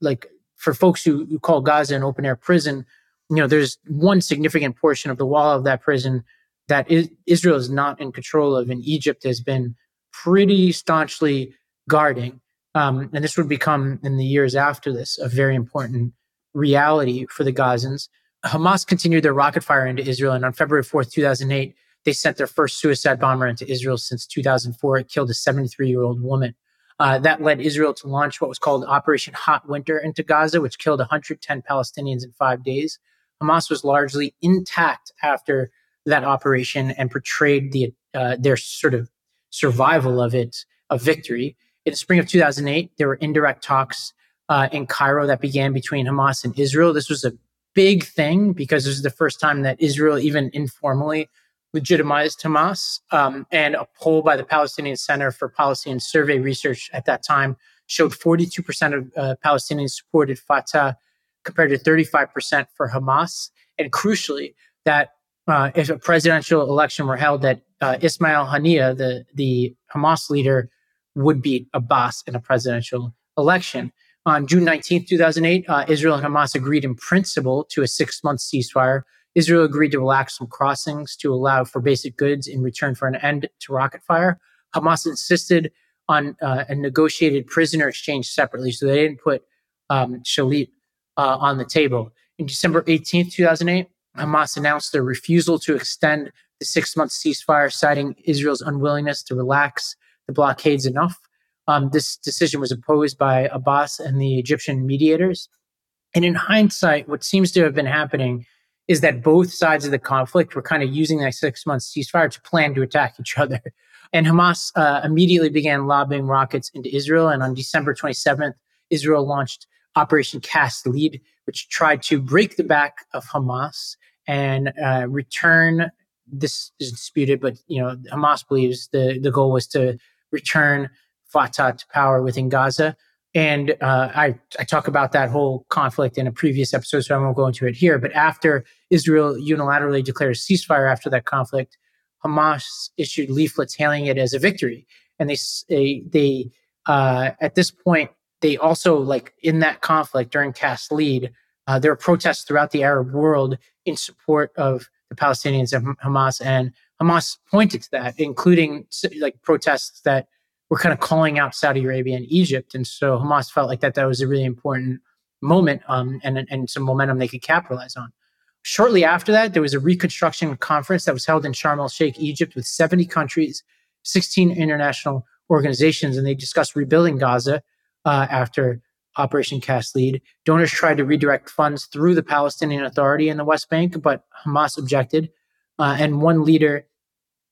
like for folks who, who call Gaza an open air prison, you know, there's one significant portion of the wall of that prison that is, Israel is not in control of, and Egypt has been pretty staunchly guarding. Um, and this would become, in the years after this, a very important reality for the Gazans. Hamas continued their rocket fire into Israel, and on February 4th, 2008, they sent their first suicide bomber into Israel since 2004. It killed a 73 year old woman. Uh, that led Israel to launch what was called Operation Hot Winter into Gaza, which killed 110 Palestinians in five days. Hamas was largely intact after that operation and portrayed the uh, their sort of survival of it a victory. In the spring of 2008, there were indirect talks uh, in Cairo that began between Hamas and Israel. This was a big thing because this is the first time that Israel even informally legitimized Hamas. Um, and a poll by the Palestinian Center for Policy and Survey Research at that time showed 42% of uh, Palestinians supported Fatah compared to 35% for Hamas. And crucially, that uh, if a presidential election were held, that uh, Ismail Haniyeh, the, the Hamas leader, would beat Abbas in a presidential election. On June 19, 2008, uh, Israel and Hamas agreed in principle to a six month ceasefire. Israel agreed to relax some crossings to allow for basic goods in return for an end to rocket fire. Hamas insisted on uh, a negotiated prisoner exchange separately, so they didn't put um, Shalit uh, on the table. In December 18, 2008, Hamas announced their refusal to extend the six month ceasefire, citing Israel's unwillingness to relax the blockades enough. Um, this decision was opposed by Abbas and the Egyptian mediators. And in hindsight, what seems to have been happening is that both sides of the conflict were kind of using that six month ceasefire to plan to attack each other. And Hamas uh, immediately began lobbing rockets into Israel. And on December 27th, Israel launched Operation Cast Lead, which tried to break the back of Hamas and uh, return. This is disputed, but you know Hamas believes the the goal was to return Fatah to power within Gaza. And uh, I, I talk about that whole conflict in a previous episode, so I won't go into it here. But after Israel unilaterally declared a ceasefire after that conflict, Hamas issued leaflets hailing it as a victory. And they, they, they uh, at this point, they also, like in that conflict during Cast Lead, uh, there were protests throughout the Arab world in support of the Palestinians and Hamas. And Hamas pointed to that, including like protests that were kind of calling out Saudi Arabia and Egypt. And so Hamas felt like that that was a really important moment um, and, and some momentum they could capitalize on. Shortly after that, there was a reconstruction conference that was held in Sharm el Sheikh, Egypt, with 70 countries, 16 international organizations, and they discussed rebuilding Gaza uh, after Operation Cast Lead. Donors tried to redirect funds through the Palestinian Authority in the West Bank, but Hamas objected. Uh, and one leader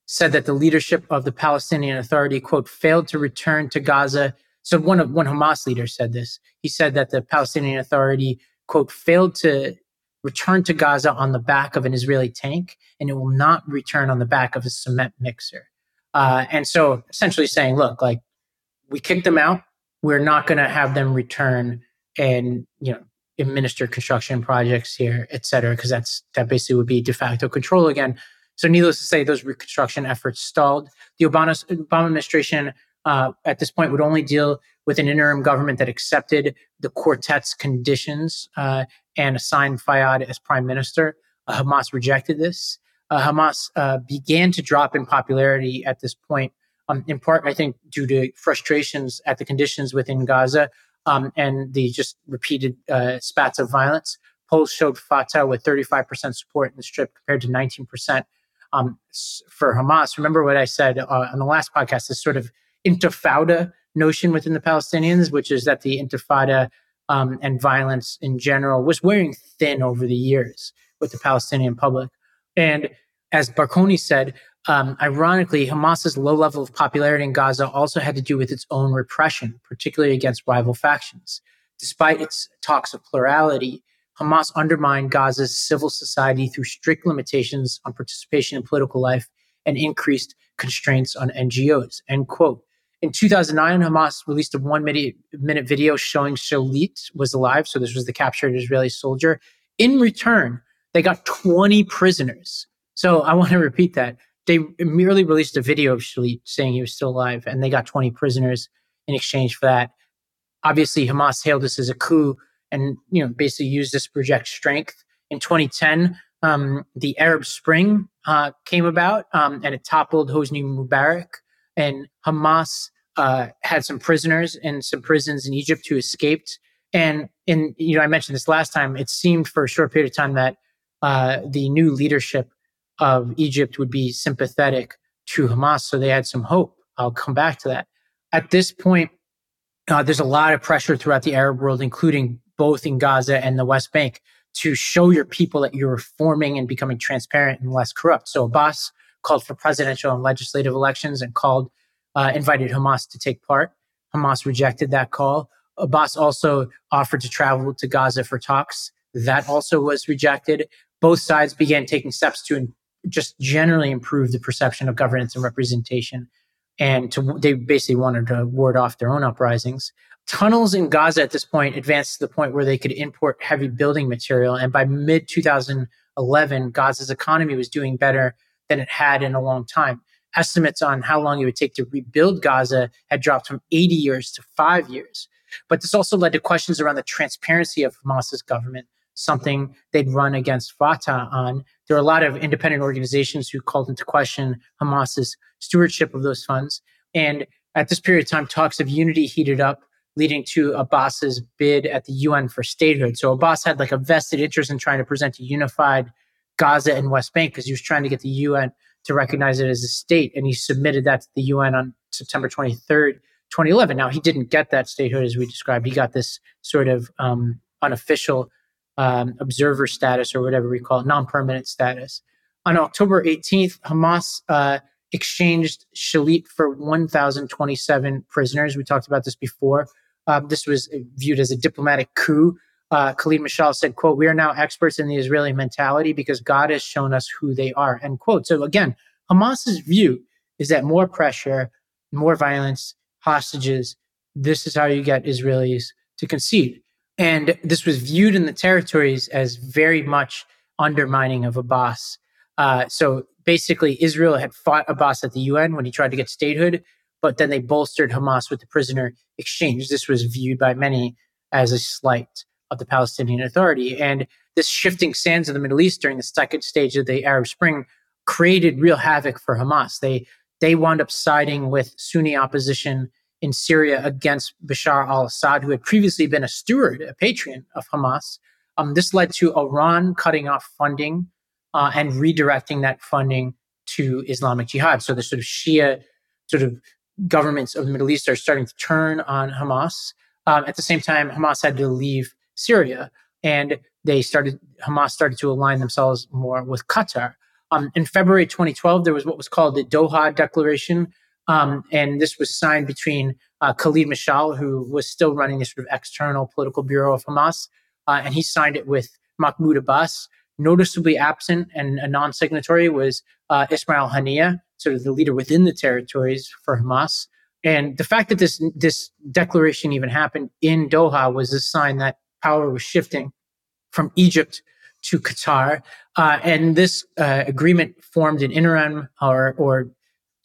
said that the leadership of the Palestinian Authority, quote, failed to return to Gaza. So one of one Hamas leader said this. He said that the Palestinian Authority, quote, failed to return to Gaza on the back of an Israeli tank, and it will not return on the back of a cement mixer. Uh, and so essentially saying, look, like we kicked them out, we're not going to have them return and you know administer construction projects here, et cetera, because that's that basically would be de facto control again. So, needless to say, those reconstruction efforts stalled. The Obama, Obama administration uh, at this point would only deal with an interim government that accepted the quartet's conditions uh, and assigned Fayyad as prime minister. Uh, Hamas rejected this. Uh, Hamas uh, began to drop in popularity at this point, um, in part, I think, due to frustrations at the conditions within Gaza um, and the just repeated uh, spats of violence. Polls showed Fatah with 35% support in the strip compared to 19% um, for Hamas. Remember what I said uh, on the last podcast, this sort of intifada notion within the Palestinians, which is that the intifada um, and violence in general was wearing thin over the years with the Palestinian public. And as Baconi said, um, ironically, Hamas's low level of popularity in Gaza also had to do with its own repression, particularly against rival factions. Despite its talks of plurality, Hamas undermined Gaza's civil society through strict limitations on participation in political life and increased constraints on NGOs. End quote. In 2009, Hamas released a one minute, minute video showing Shalit was alive. So this was the captured Israeli soldier. In return, they got 20 prisoners. So I want to repeat that. They merely released a video of Shalit saying he was still alive, and they got 20 prisoners in exchange for that. Obviously, Hamas hailed this as a coup and you know basically used this to project strength. In 2010, um, the Arab Spring uh, came about um, and it toppled Hosni Mubarak, and Hamas uh, had some prisoners in some prisons in Egypt who escaped. And in you know, I mentioned this last time. It seemed for a short period of time that uh, the new leadership of Egypt would be sympathetic to Hamas, so they had some hope. I'll come back to that. At this point, uh, there's a lot of pressure throughout the Arab world, including both in Gaza and the West Bank, to show your people that you're reforming and becoming transparent and less corrupt. So Abbas called for presidential and legislative elections and called, uh, invited Hamas to take part. Hamas rejected that call. Abbas also offered to travel to Gaza for talks. That also was rejected. Both sides began taking steps to just generally improve the perception of governance and representation. And to, they basically wanted to ward off their own uprisings tunnels in Gaza at this point advanced to the point where they could import heavy building material. And by mid 2011, Gaza's economy was doing better than it had in a long time. Estimates on how long it would take to rebuild Gaza had dropped from 80 years to five years. But this also led to questions around the transparency of Hamas's government, something they'd run against Fatah on. There are a lot of independent organizations who called into question Hamas's stewardship of those funds. And at this period of time, talks of unity heated up leading to Abbas's bid at the UN for statehood. So Abbas had like a vested interest in trying to present a unified Gaza and West Bank because he was trying to get the UN to recognize it as a state. And he submitted that to the UN on September 23rd, 2011. Now, he didn't get that statehood as we described. He got this sort of um, unofficial um, observer status or whatever we call it, non permanent status. On October 18th, Hamas uh, exchanged Shalit for 1,027 prisoners. We talked about this before. Um, this was viewed as a diplomatic coup. Uh, Khalid Mashal said, quote, we are now experts in the Israeli mentality because God has shown us who they are, end quote. So again, Hamas's view is that more pressure, more violence, hostages, this is how you get Israelis to concede. And this was viewed in the territories as very much undermining of Abbas. Uh, so basically, Israel had fought Abbas at the UN when he tried to get statehood but then they bolstered Hamas with the prisoner exchange. This was viewed by many as a slight. of the Palestinian Authority. And this shifting sands of the Middle East during the second stage of the Arab Spring created real havoc for Hamas. They they wound up siding with Sunni opposition in Syria against Bashar al-Assad, who had previously been a steward, a patron of Hamas. Um, this led to Iran cutting off funding uh, and redirecting that funding to Islamic Jihad. So the sort of Shia sort of governments of the Middle East are starting to turn on Hamas. Um, at the same time, Hamas had to leave Syria, and they started Hamas started to align themselves more with Qatar. Um, in February 2012, there was what was called the Doha Declaration, um, and this was signed between uh, Khalid Mashal, who was still running the sort of external political bureau of Hamas, uh, and he signed it with Mahmoud Abbas. Noticeably absent and a non-signatory was uh, Ismail Haniyeh, sort of the leader within the territories for Hamas. And the fact that this this declaration even happened in Doha was a sign that power was shifting from Egypt to Qatar. Uh, and this uh, agreement formed an interim or, or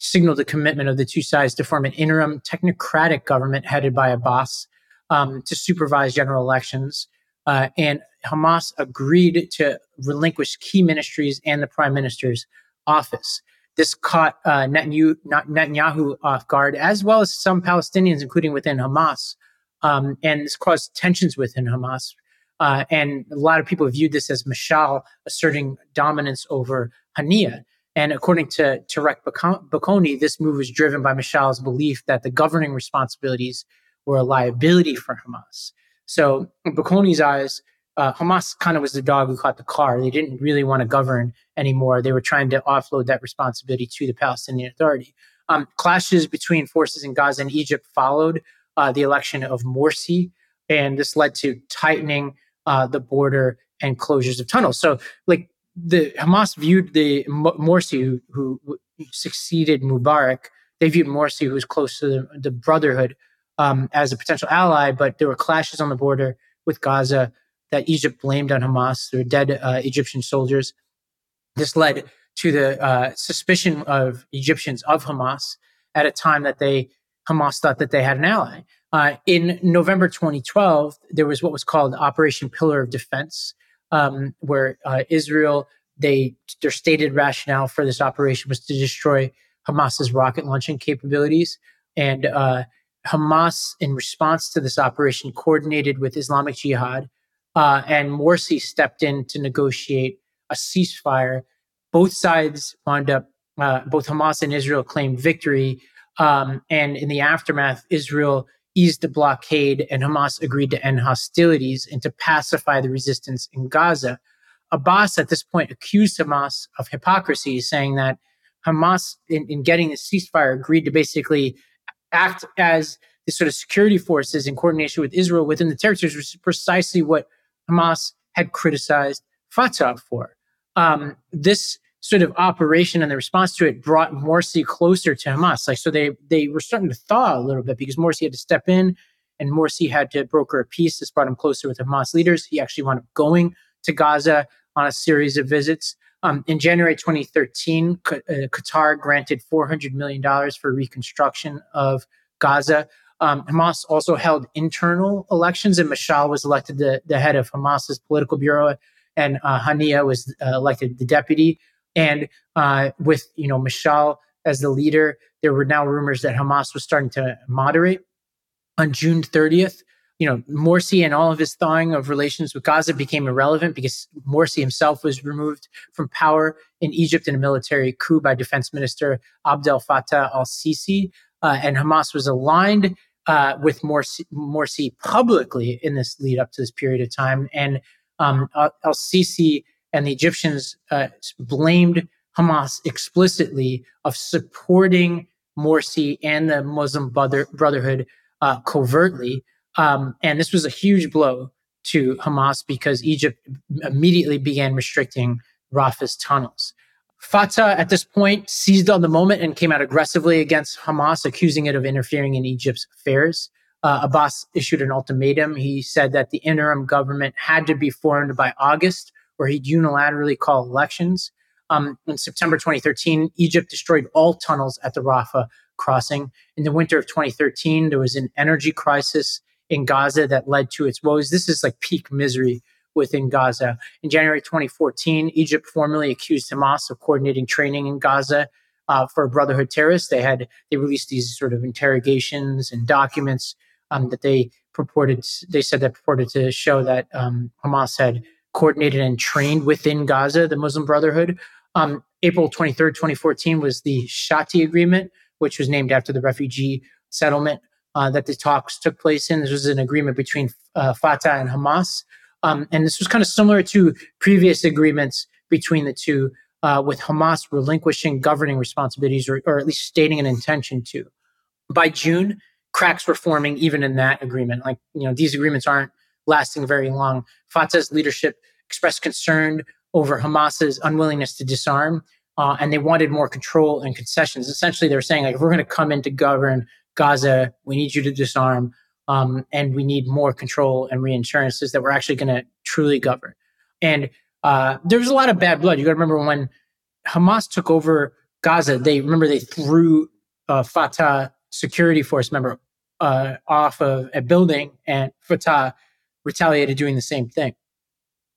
signaled the commitment of the two sides to form an interim technocratic government headed by Abbas um, to supervise general elections. Uh, and Hamas agreed to relinquish key ministries and the prime minister's office. This caught uh, Netanyahu off guard, as well as some Palestinians, including within Hamas. Um, and this caused tensions within Hamas. Uh, and a lot of people viewed this as Mashal asserting dominance over Haniyeh. And according to Tareq Baconi, this move was driven by Mashal's belief that the governing responsibilities were a liability for Hamas. So, in Baconi's eyes, uh, Hamas kind of was the dog who caught the car. They didn't really want to govern anymore. They were trying to offload that responsibility to the Palestinian Authority. Um, clashes between forces in Gaza and Egypt followed uh, the election of Morsi, and this led to tightening uh, the border and closures of tunnels. So, like the Hamas viewed the Morsi, who, who succeeded Mubarak, they viewed Morsi, who was close to the, the Brotherhood, um, as a potential ally. But there were clashes on the border with Gaza that Egypt blamed on Hamas. There were dead uh, Egyptian soldiers. This led to the uh, suspicion of Egyptians of Hamas at a time that they Hamas thought that they had an ally. Uh, in November 2012, there was what was called Operation Pillar of Defense, um, where uh, Israel they their stated rationale for this operation was to destroy Hamas's rocket launching capabilities, and uh, Hamas, in response to this operation, coordinated with Islamic Jihad, uh, and Morsi stepped in to negotiate a ceasefire. Both sides wound up, uh, both Hamas and Israel claimed victory, um, and in the aftermath, Israel eased the blockade and Hamas agreed to end hostilities and to pacify the resistance in Gaza. Abbas at this point accused Hamas of hypocrisy, saying that Hamas, in, in getting the ceasefire, agreed to basically act as the sort of security forces in coordination with Israel within the territories, which is precisely what Hamas had criticized Fatah for. Um, this sort of operation and the response to it brought Morsi closer to Hamas. Like, so they they were starting to thaw a little bit because Morsi had to step in and Morsi had to broker a peace. This brought him closer with Hamas leaders. He actually wound up going to Gaza on a series of visits. Um, in January 2013, uh, Qatar granted $400 million for reconstruction of Gaza. Um, Hamas also held internal elections, and Mashal was elected the, the head of Hamas's political bureau, and uh, Haniyeh was uh, elected the deputy. And uh, with you know Mashal as the leader, there were now rumors that Hamas was starting to moderate. On June 30th, you know Morsi and all of his thawing of relations with Gaza became irrelevant because Morsi himself was removed from power in Egypt in a military coup by Defense Minister Abdel Fattah al-Sisi, uh, and Hamas was aligned uh, with Morsi, Morsi publicly in this lead up to this period of time, and um, al-Sisi and the Egyptians uh, blamed Hamas explicitly of supporting Morsi and the Muslim brother, Brotherhood uh, covertly. Um, and this was a huge blow to Hamas because Egypt immediately began restricting Rafah's tunnels. Fatah at this point seized on the moment and came out aggressively against Hamas, accusing it of interfering in Egypt's affairs. Uh, Abbas issued an ultimatum. He said that the interim government had to be formed by August where he'd unilaterally call elections. Um, in September 2013, Egypt destroyed all tunnels at the Rafah crossing. In the winter of 2013, there was an energy crisis in Gaza that led to its woes. This is like peak misery within Gaza. In January 2014, Egypt formally accused Hamas of coordinating training in Gaza uh, for Brotherhood terrorists. They had they released these sort of interrogations and documents um, that they purported. They said that purported to show that um, Hamas had coordinated and trained within Gaza, the Muslim Brotherhood. Um, April 23rd, 2014 was the Shati Agreement, which was named after the refugee settlement uh, that the talks took place in. This was an agreement between uh, Fatah and Hamas. Um, and this was kind of similar to previous agreements between the two, uh, with Hamas relinquishing governing responsibilities or, or, at least stating an intention to. By June, cracks were forming even in that agreement. Like, you know, these agreements aren't lasting very long. Fatah's leadership expressed concern over Hamas's unwillingness to disarm, uh, and they wanted more control and concessions. Essentially, they were saying, like, if we're going to come in to govern Gaza, we need you to disarm, um, and we need more control and reassurances that we're actually going to truly govern. And uh, there was a lot of bad blood. You got to remember when Hamas took over Gaza, they remember they threw a Fatah security force member uh, off of a building, and Fatah retaliated doing the same thing.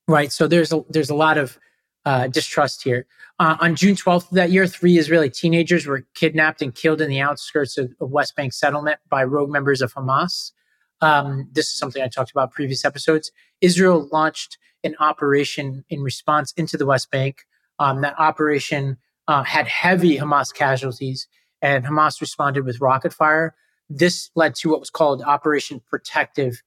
Right. So there's a, there's a lot of uh, distrust here. Uh, on June 12th of that year, three Israeli teenagers were kidnapped and killed in the outskirts of, of West Bank settlement by rogue members of Hamas. Um, this is something I talked about previous episodes. Israel launched an operation in response into the West Bank. Um, that operation uh, had heavy Hamas casualties, and Hamas responded with rocket fire. This led to what was called Operation Protective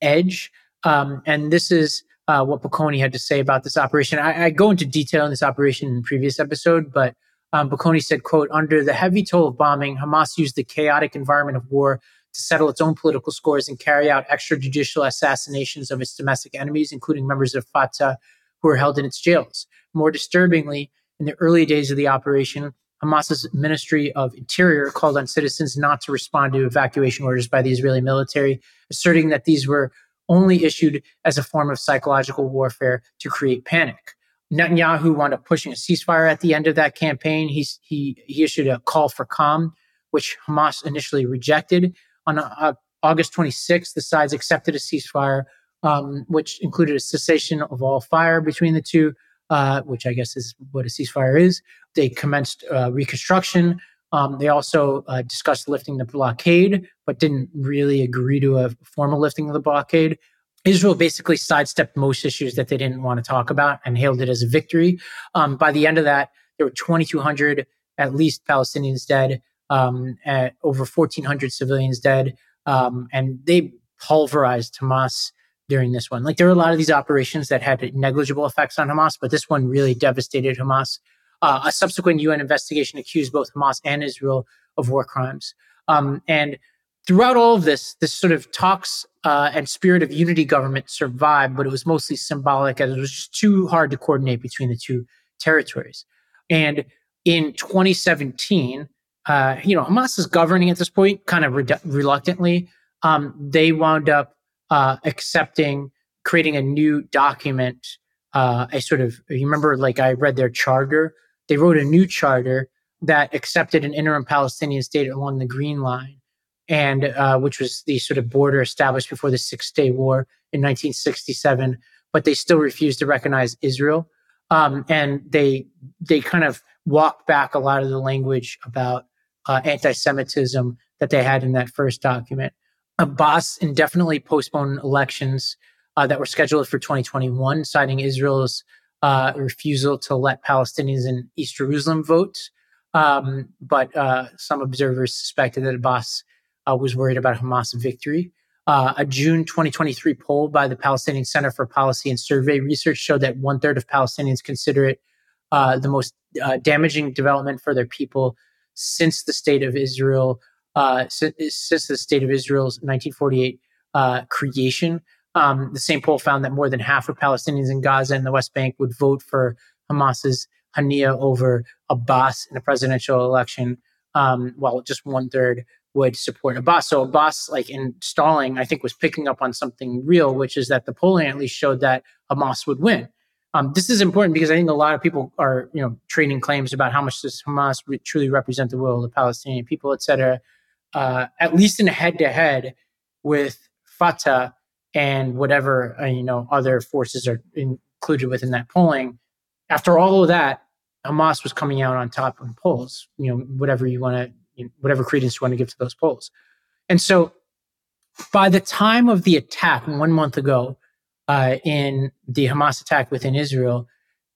Edge. Um, and this is uh, what Baconi had to say about this operation. I, I, go into detail in this operation in the previous episode, but um, Baconi said, quote, under the heavy toll of bombing, Hamas used the chaotic environment of war to settle its own political scores and carry out extrajudicial assassinations of its domestic enemies, including members of Fatah who were held in its jails. More disturbingly, in the early days of the operation, Hamas's Ministry of Interior called on citizens not to respond to evacuation orders by the Israeli military, asserting that these were only issued as a form of psychological warfare to create panic. Netanyahu wound up pushing a ceasefire at the end of that campaign. He's, he, he issued a call for calm, which Hamas initially rejected. On uh, August 26th, the sides accepted a ceasefire, um, which included a cessation of all fire between the two, uh, which I guess is what a ceasefire is. They commenced uh, reconstruction. Um, they also uh, discussed lifting the blockade, but didn't really agree to a formal lifting of the blockade. Israel basically sidestepped most issues that they didn't want to talk about and hailed it as a victory. Um, by the end of that, there were 2,200 at least Palestinians dead, um, over 1,400 civilians dead, um, and they pulverized Hamas during this one. Like there were a lot of these operations that had negligible effects on Hamas, but this one really devastated Hamas. Uh, a subsequent UN investigation accused both Hamas and Israel of war crimes. Um, and throughout all of this, this sort of talks uh, and spirit of unity government survived, but it was mostly symbolic as it was just too hard to coordinate between the two territories. And in 2017, uh, you know, Hamas is governing at this point kind of re- reluctantly. Um, they wound up uh, accepting creating a new document, uh, a sort of, you remember, like I read their charter they wrote a new charter that accepted an interim Palestinian state along the Green Line, and uh, which was the sort of border established before the Six Day War in 1967. But they still refused to recognize Israel, um, and they they kind of walked back a lot of the language about uh, anti-Semitism that they had in that first document. Abbas indefinitely postponed elections uh, that were scheduled for 2021, citing Israel's uh, refusal to let Palestinians in East Jerusalem vote. Um, but uh, some observers suspected that Abbas uh, was worried about Hamas victory. Uh, a June 2023 poll by the Palestinian Center for Policy and Survey Research showed that one third of Palestinians consider it uh, the most damaging development for their people since the state of Israel, since, since the state of Israel's 1948 creation. Um, the same poll found that more than half of Palestinians in Gaza and the West Bank would vote for Hamas's Haniyeh over Abbas in a presidential election, um, while just one third would support Abbas. So Abbas, like installing, I think was picking up on something real, which is that the polling at least showed that Hamas would win. Um, this is important because I think a lot of people are, you know, trading claims about how much does Hamas re- truly represent the will of the Palestinian people, et cetera. Uh, at least in a head-to-head with Fatah and whatever uh, you know other forces are included within that polling. After all of that, Hamas was coming out on top in polls. You know, whatever you want to, you know, whatever credence you want to give to those polls. And so, by the time of the attack one month ago, uh, in the Hamas attack within Israel,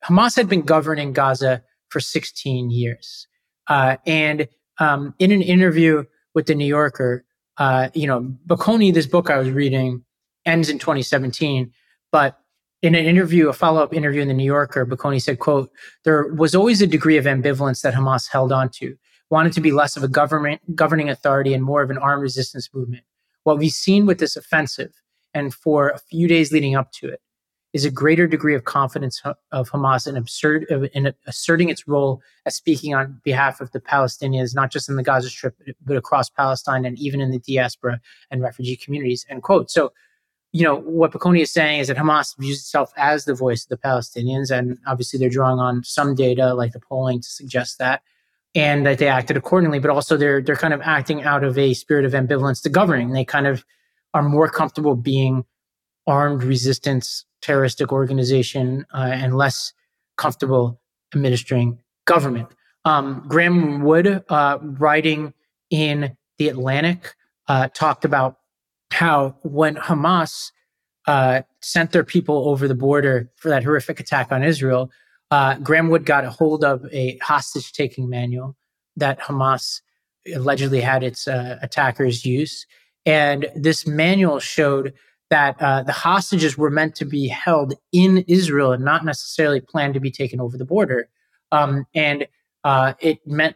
Hamas had been governing Gaza for 16 years. Uh, and um, in an interview with the New Yorker, uh, you know, Baconi, this book I was reading, ends in 2017, but in an interview, a follow-up interview in the New Yorker, Baconi said, quote, there was always a degree of ambivalence that Hamas held on to, wanted to be less of a government governing authority and more of an armed resistance movement. What we've seen with this offensive and for a few days leading up to it is a greater degree of confidence of Hamas in, absurd, in asserting its role as speaking on behalf of the Palestinians, not just in the Gaza Strip, but across Palestine and even in the diaspora and refugee communities. End quote. So, you know, what Baconi is saying is that Hamas views itself as the voice of the Palestinians, and obviously they're drawing on some data like the polling to suggest that, and that they acted accordingly. But also they're they're kind of acting out of a spirit of ambivalence to governing. They kind of are more comfortable being armed resistance terroristic organization uh, and less comfortable administering government. Um, Graeme Wood, uh, writing in The Atlantic, uh, talked about how when Hamas uh, sent their people over the border for that horrific attack on Israel, uh, Graeme Wood got a hold of a hostage taking manual that Hamas allegedly had its uh, attackers use. And this manual showed that uh, the hostages were meant to be held in Israel and not necessarily planned to be taken over the border. Um, and uh, it meant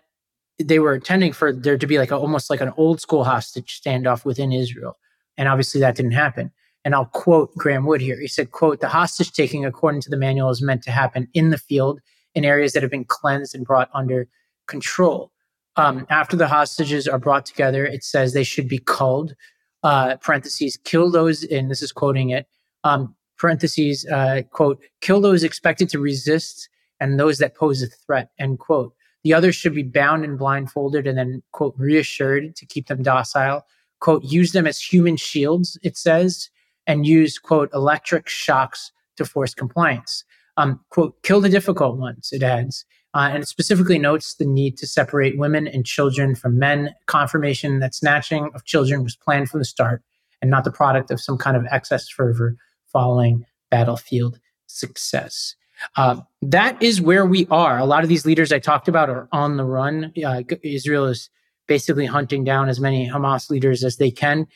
they were intending for there to be like a, almost like an old school hostage standoff within Israel. And obviously that didn't happen. And I'll quote Graeme Wood here. He said, quote, the hostage taking according to the manual is meant to happen in the field in areas that have been cleansed and brought under control. Um, after the hostages are brought together, it says they should be culled uh, parentheses, kill those, and this is quoting it, um, parentheses, uh, quote, kill those expected to resist and those that pose a threat, end quote. The others should be bound and blindfolded and then, quote, reassured to keep them docile. Quote, use them as human shields, it says, and use, quote, electric shocks to force compliance. Um, quote, kill the difficult ones, it adds. Uh, and it specifically notes the need to separate women and children from men, confirmation that snatching of children was planned from the start and not the product of some kind of excess fervor following battlefield success. Uh, that is where we are. A lot of these leaders I talked about are on the run. Uh, Israel is basically hunting down as many Hamas leaders as they can.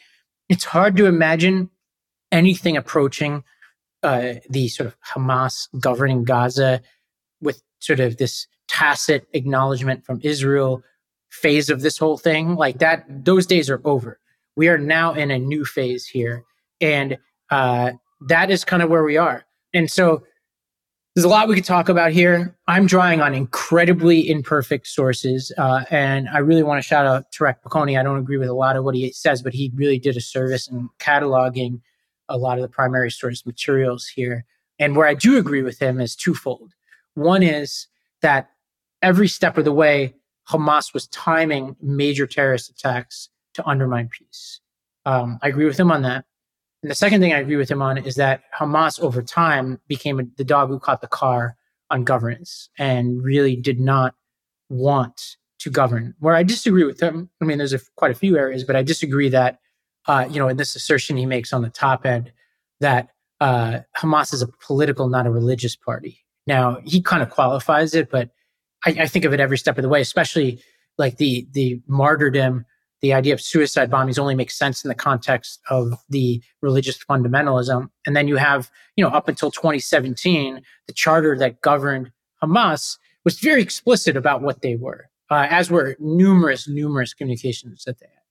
It's hard to imagine anything approaching uh, the sort of Hamas governing Gaza with sort of this tacit acknowledgement from Israel phase of this whole thing, like that, those days are over. We are now in a new phase here. And uh, that is kind of where we are. And so there's a lot we could talk about here. I'm drawing on incredibly imperfect sources. Uh, and I really want to shout out Tareq Baconi. I don't agree with a lot of what he says, but he really did a service in cataloging a lot of the primary source materials here. And where I do agree with him is twofold. One is that every step of the way, Hamas was timing major terrorist attacks to undermine peace. Um, I agree with him on that. And the second thing I agree with him on is that Hamas over time became the dog who caught the car on governance and really did not want to govern. Where I disagree with him, I mean, there's a, quite a few areas, but I disagree that, uh, you know, in this assertion he makes on the top end that uh, Hamas is a political, not a religious party. Now he kind of qualifies it, but I, I, think of it every step of the way, especially like the the martyrdom, the idea of suicide bombings only makes sense in the context of the religious fundamentalism. And then you have, you know, up until 2017, the charter that governed Hamas was very explicit about what they were, uh, as were numerous, numerous communications that they had.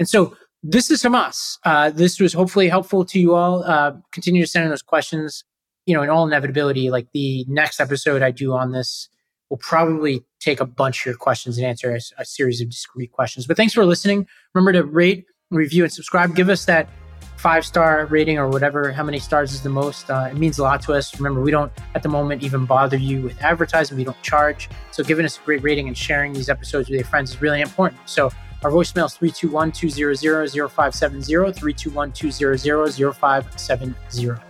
And so this is Hamas. Uh, this was hopefully helpful to you all. Uh, continue to send in those questions you know, in all inevitability, like the next episode I do on this will probably take a bunch of your questions and answer a, a series of discrete questions. But thanks for listening. Remember to rate, review, and subscribe. Give us that five star rating or whatever, how many stars is the most. Uh, it means a lot to us. Remember, we don't at the moment even bother you with advertising, we don't charge. So giving us a great rating and sharing these episodes with your friends is really important. So Our voicemail is 321 200 0570, 321 200 0570.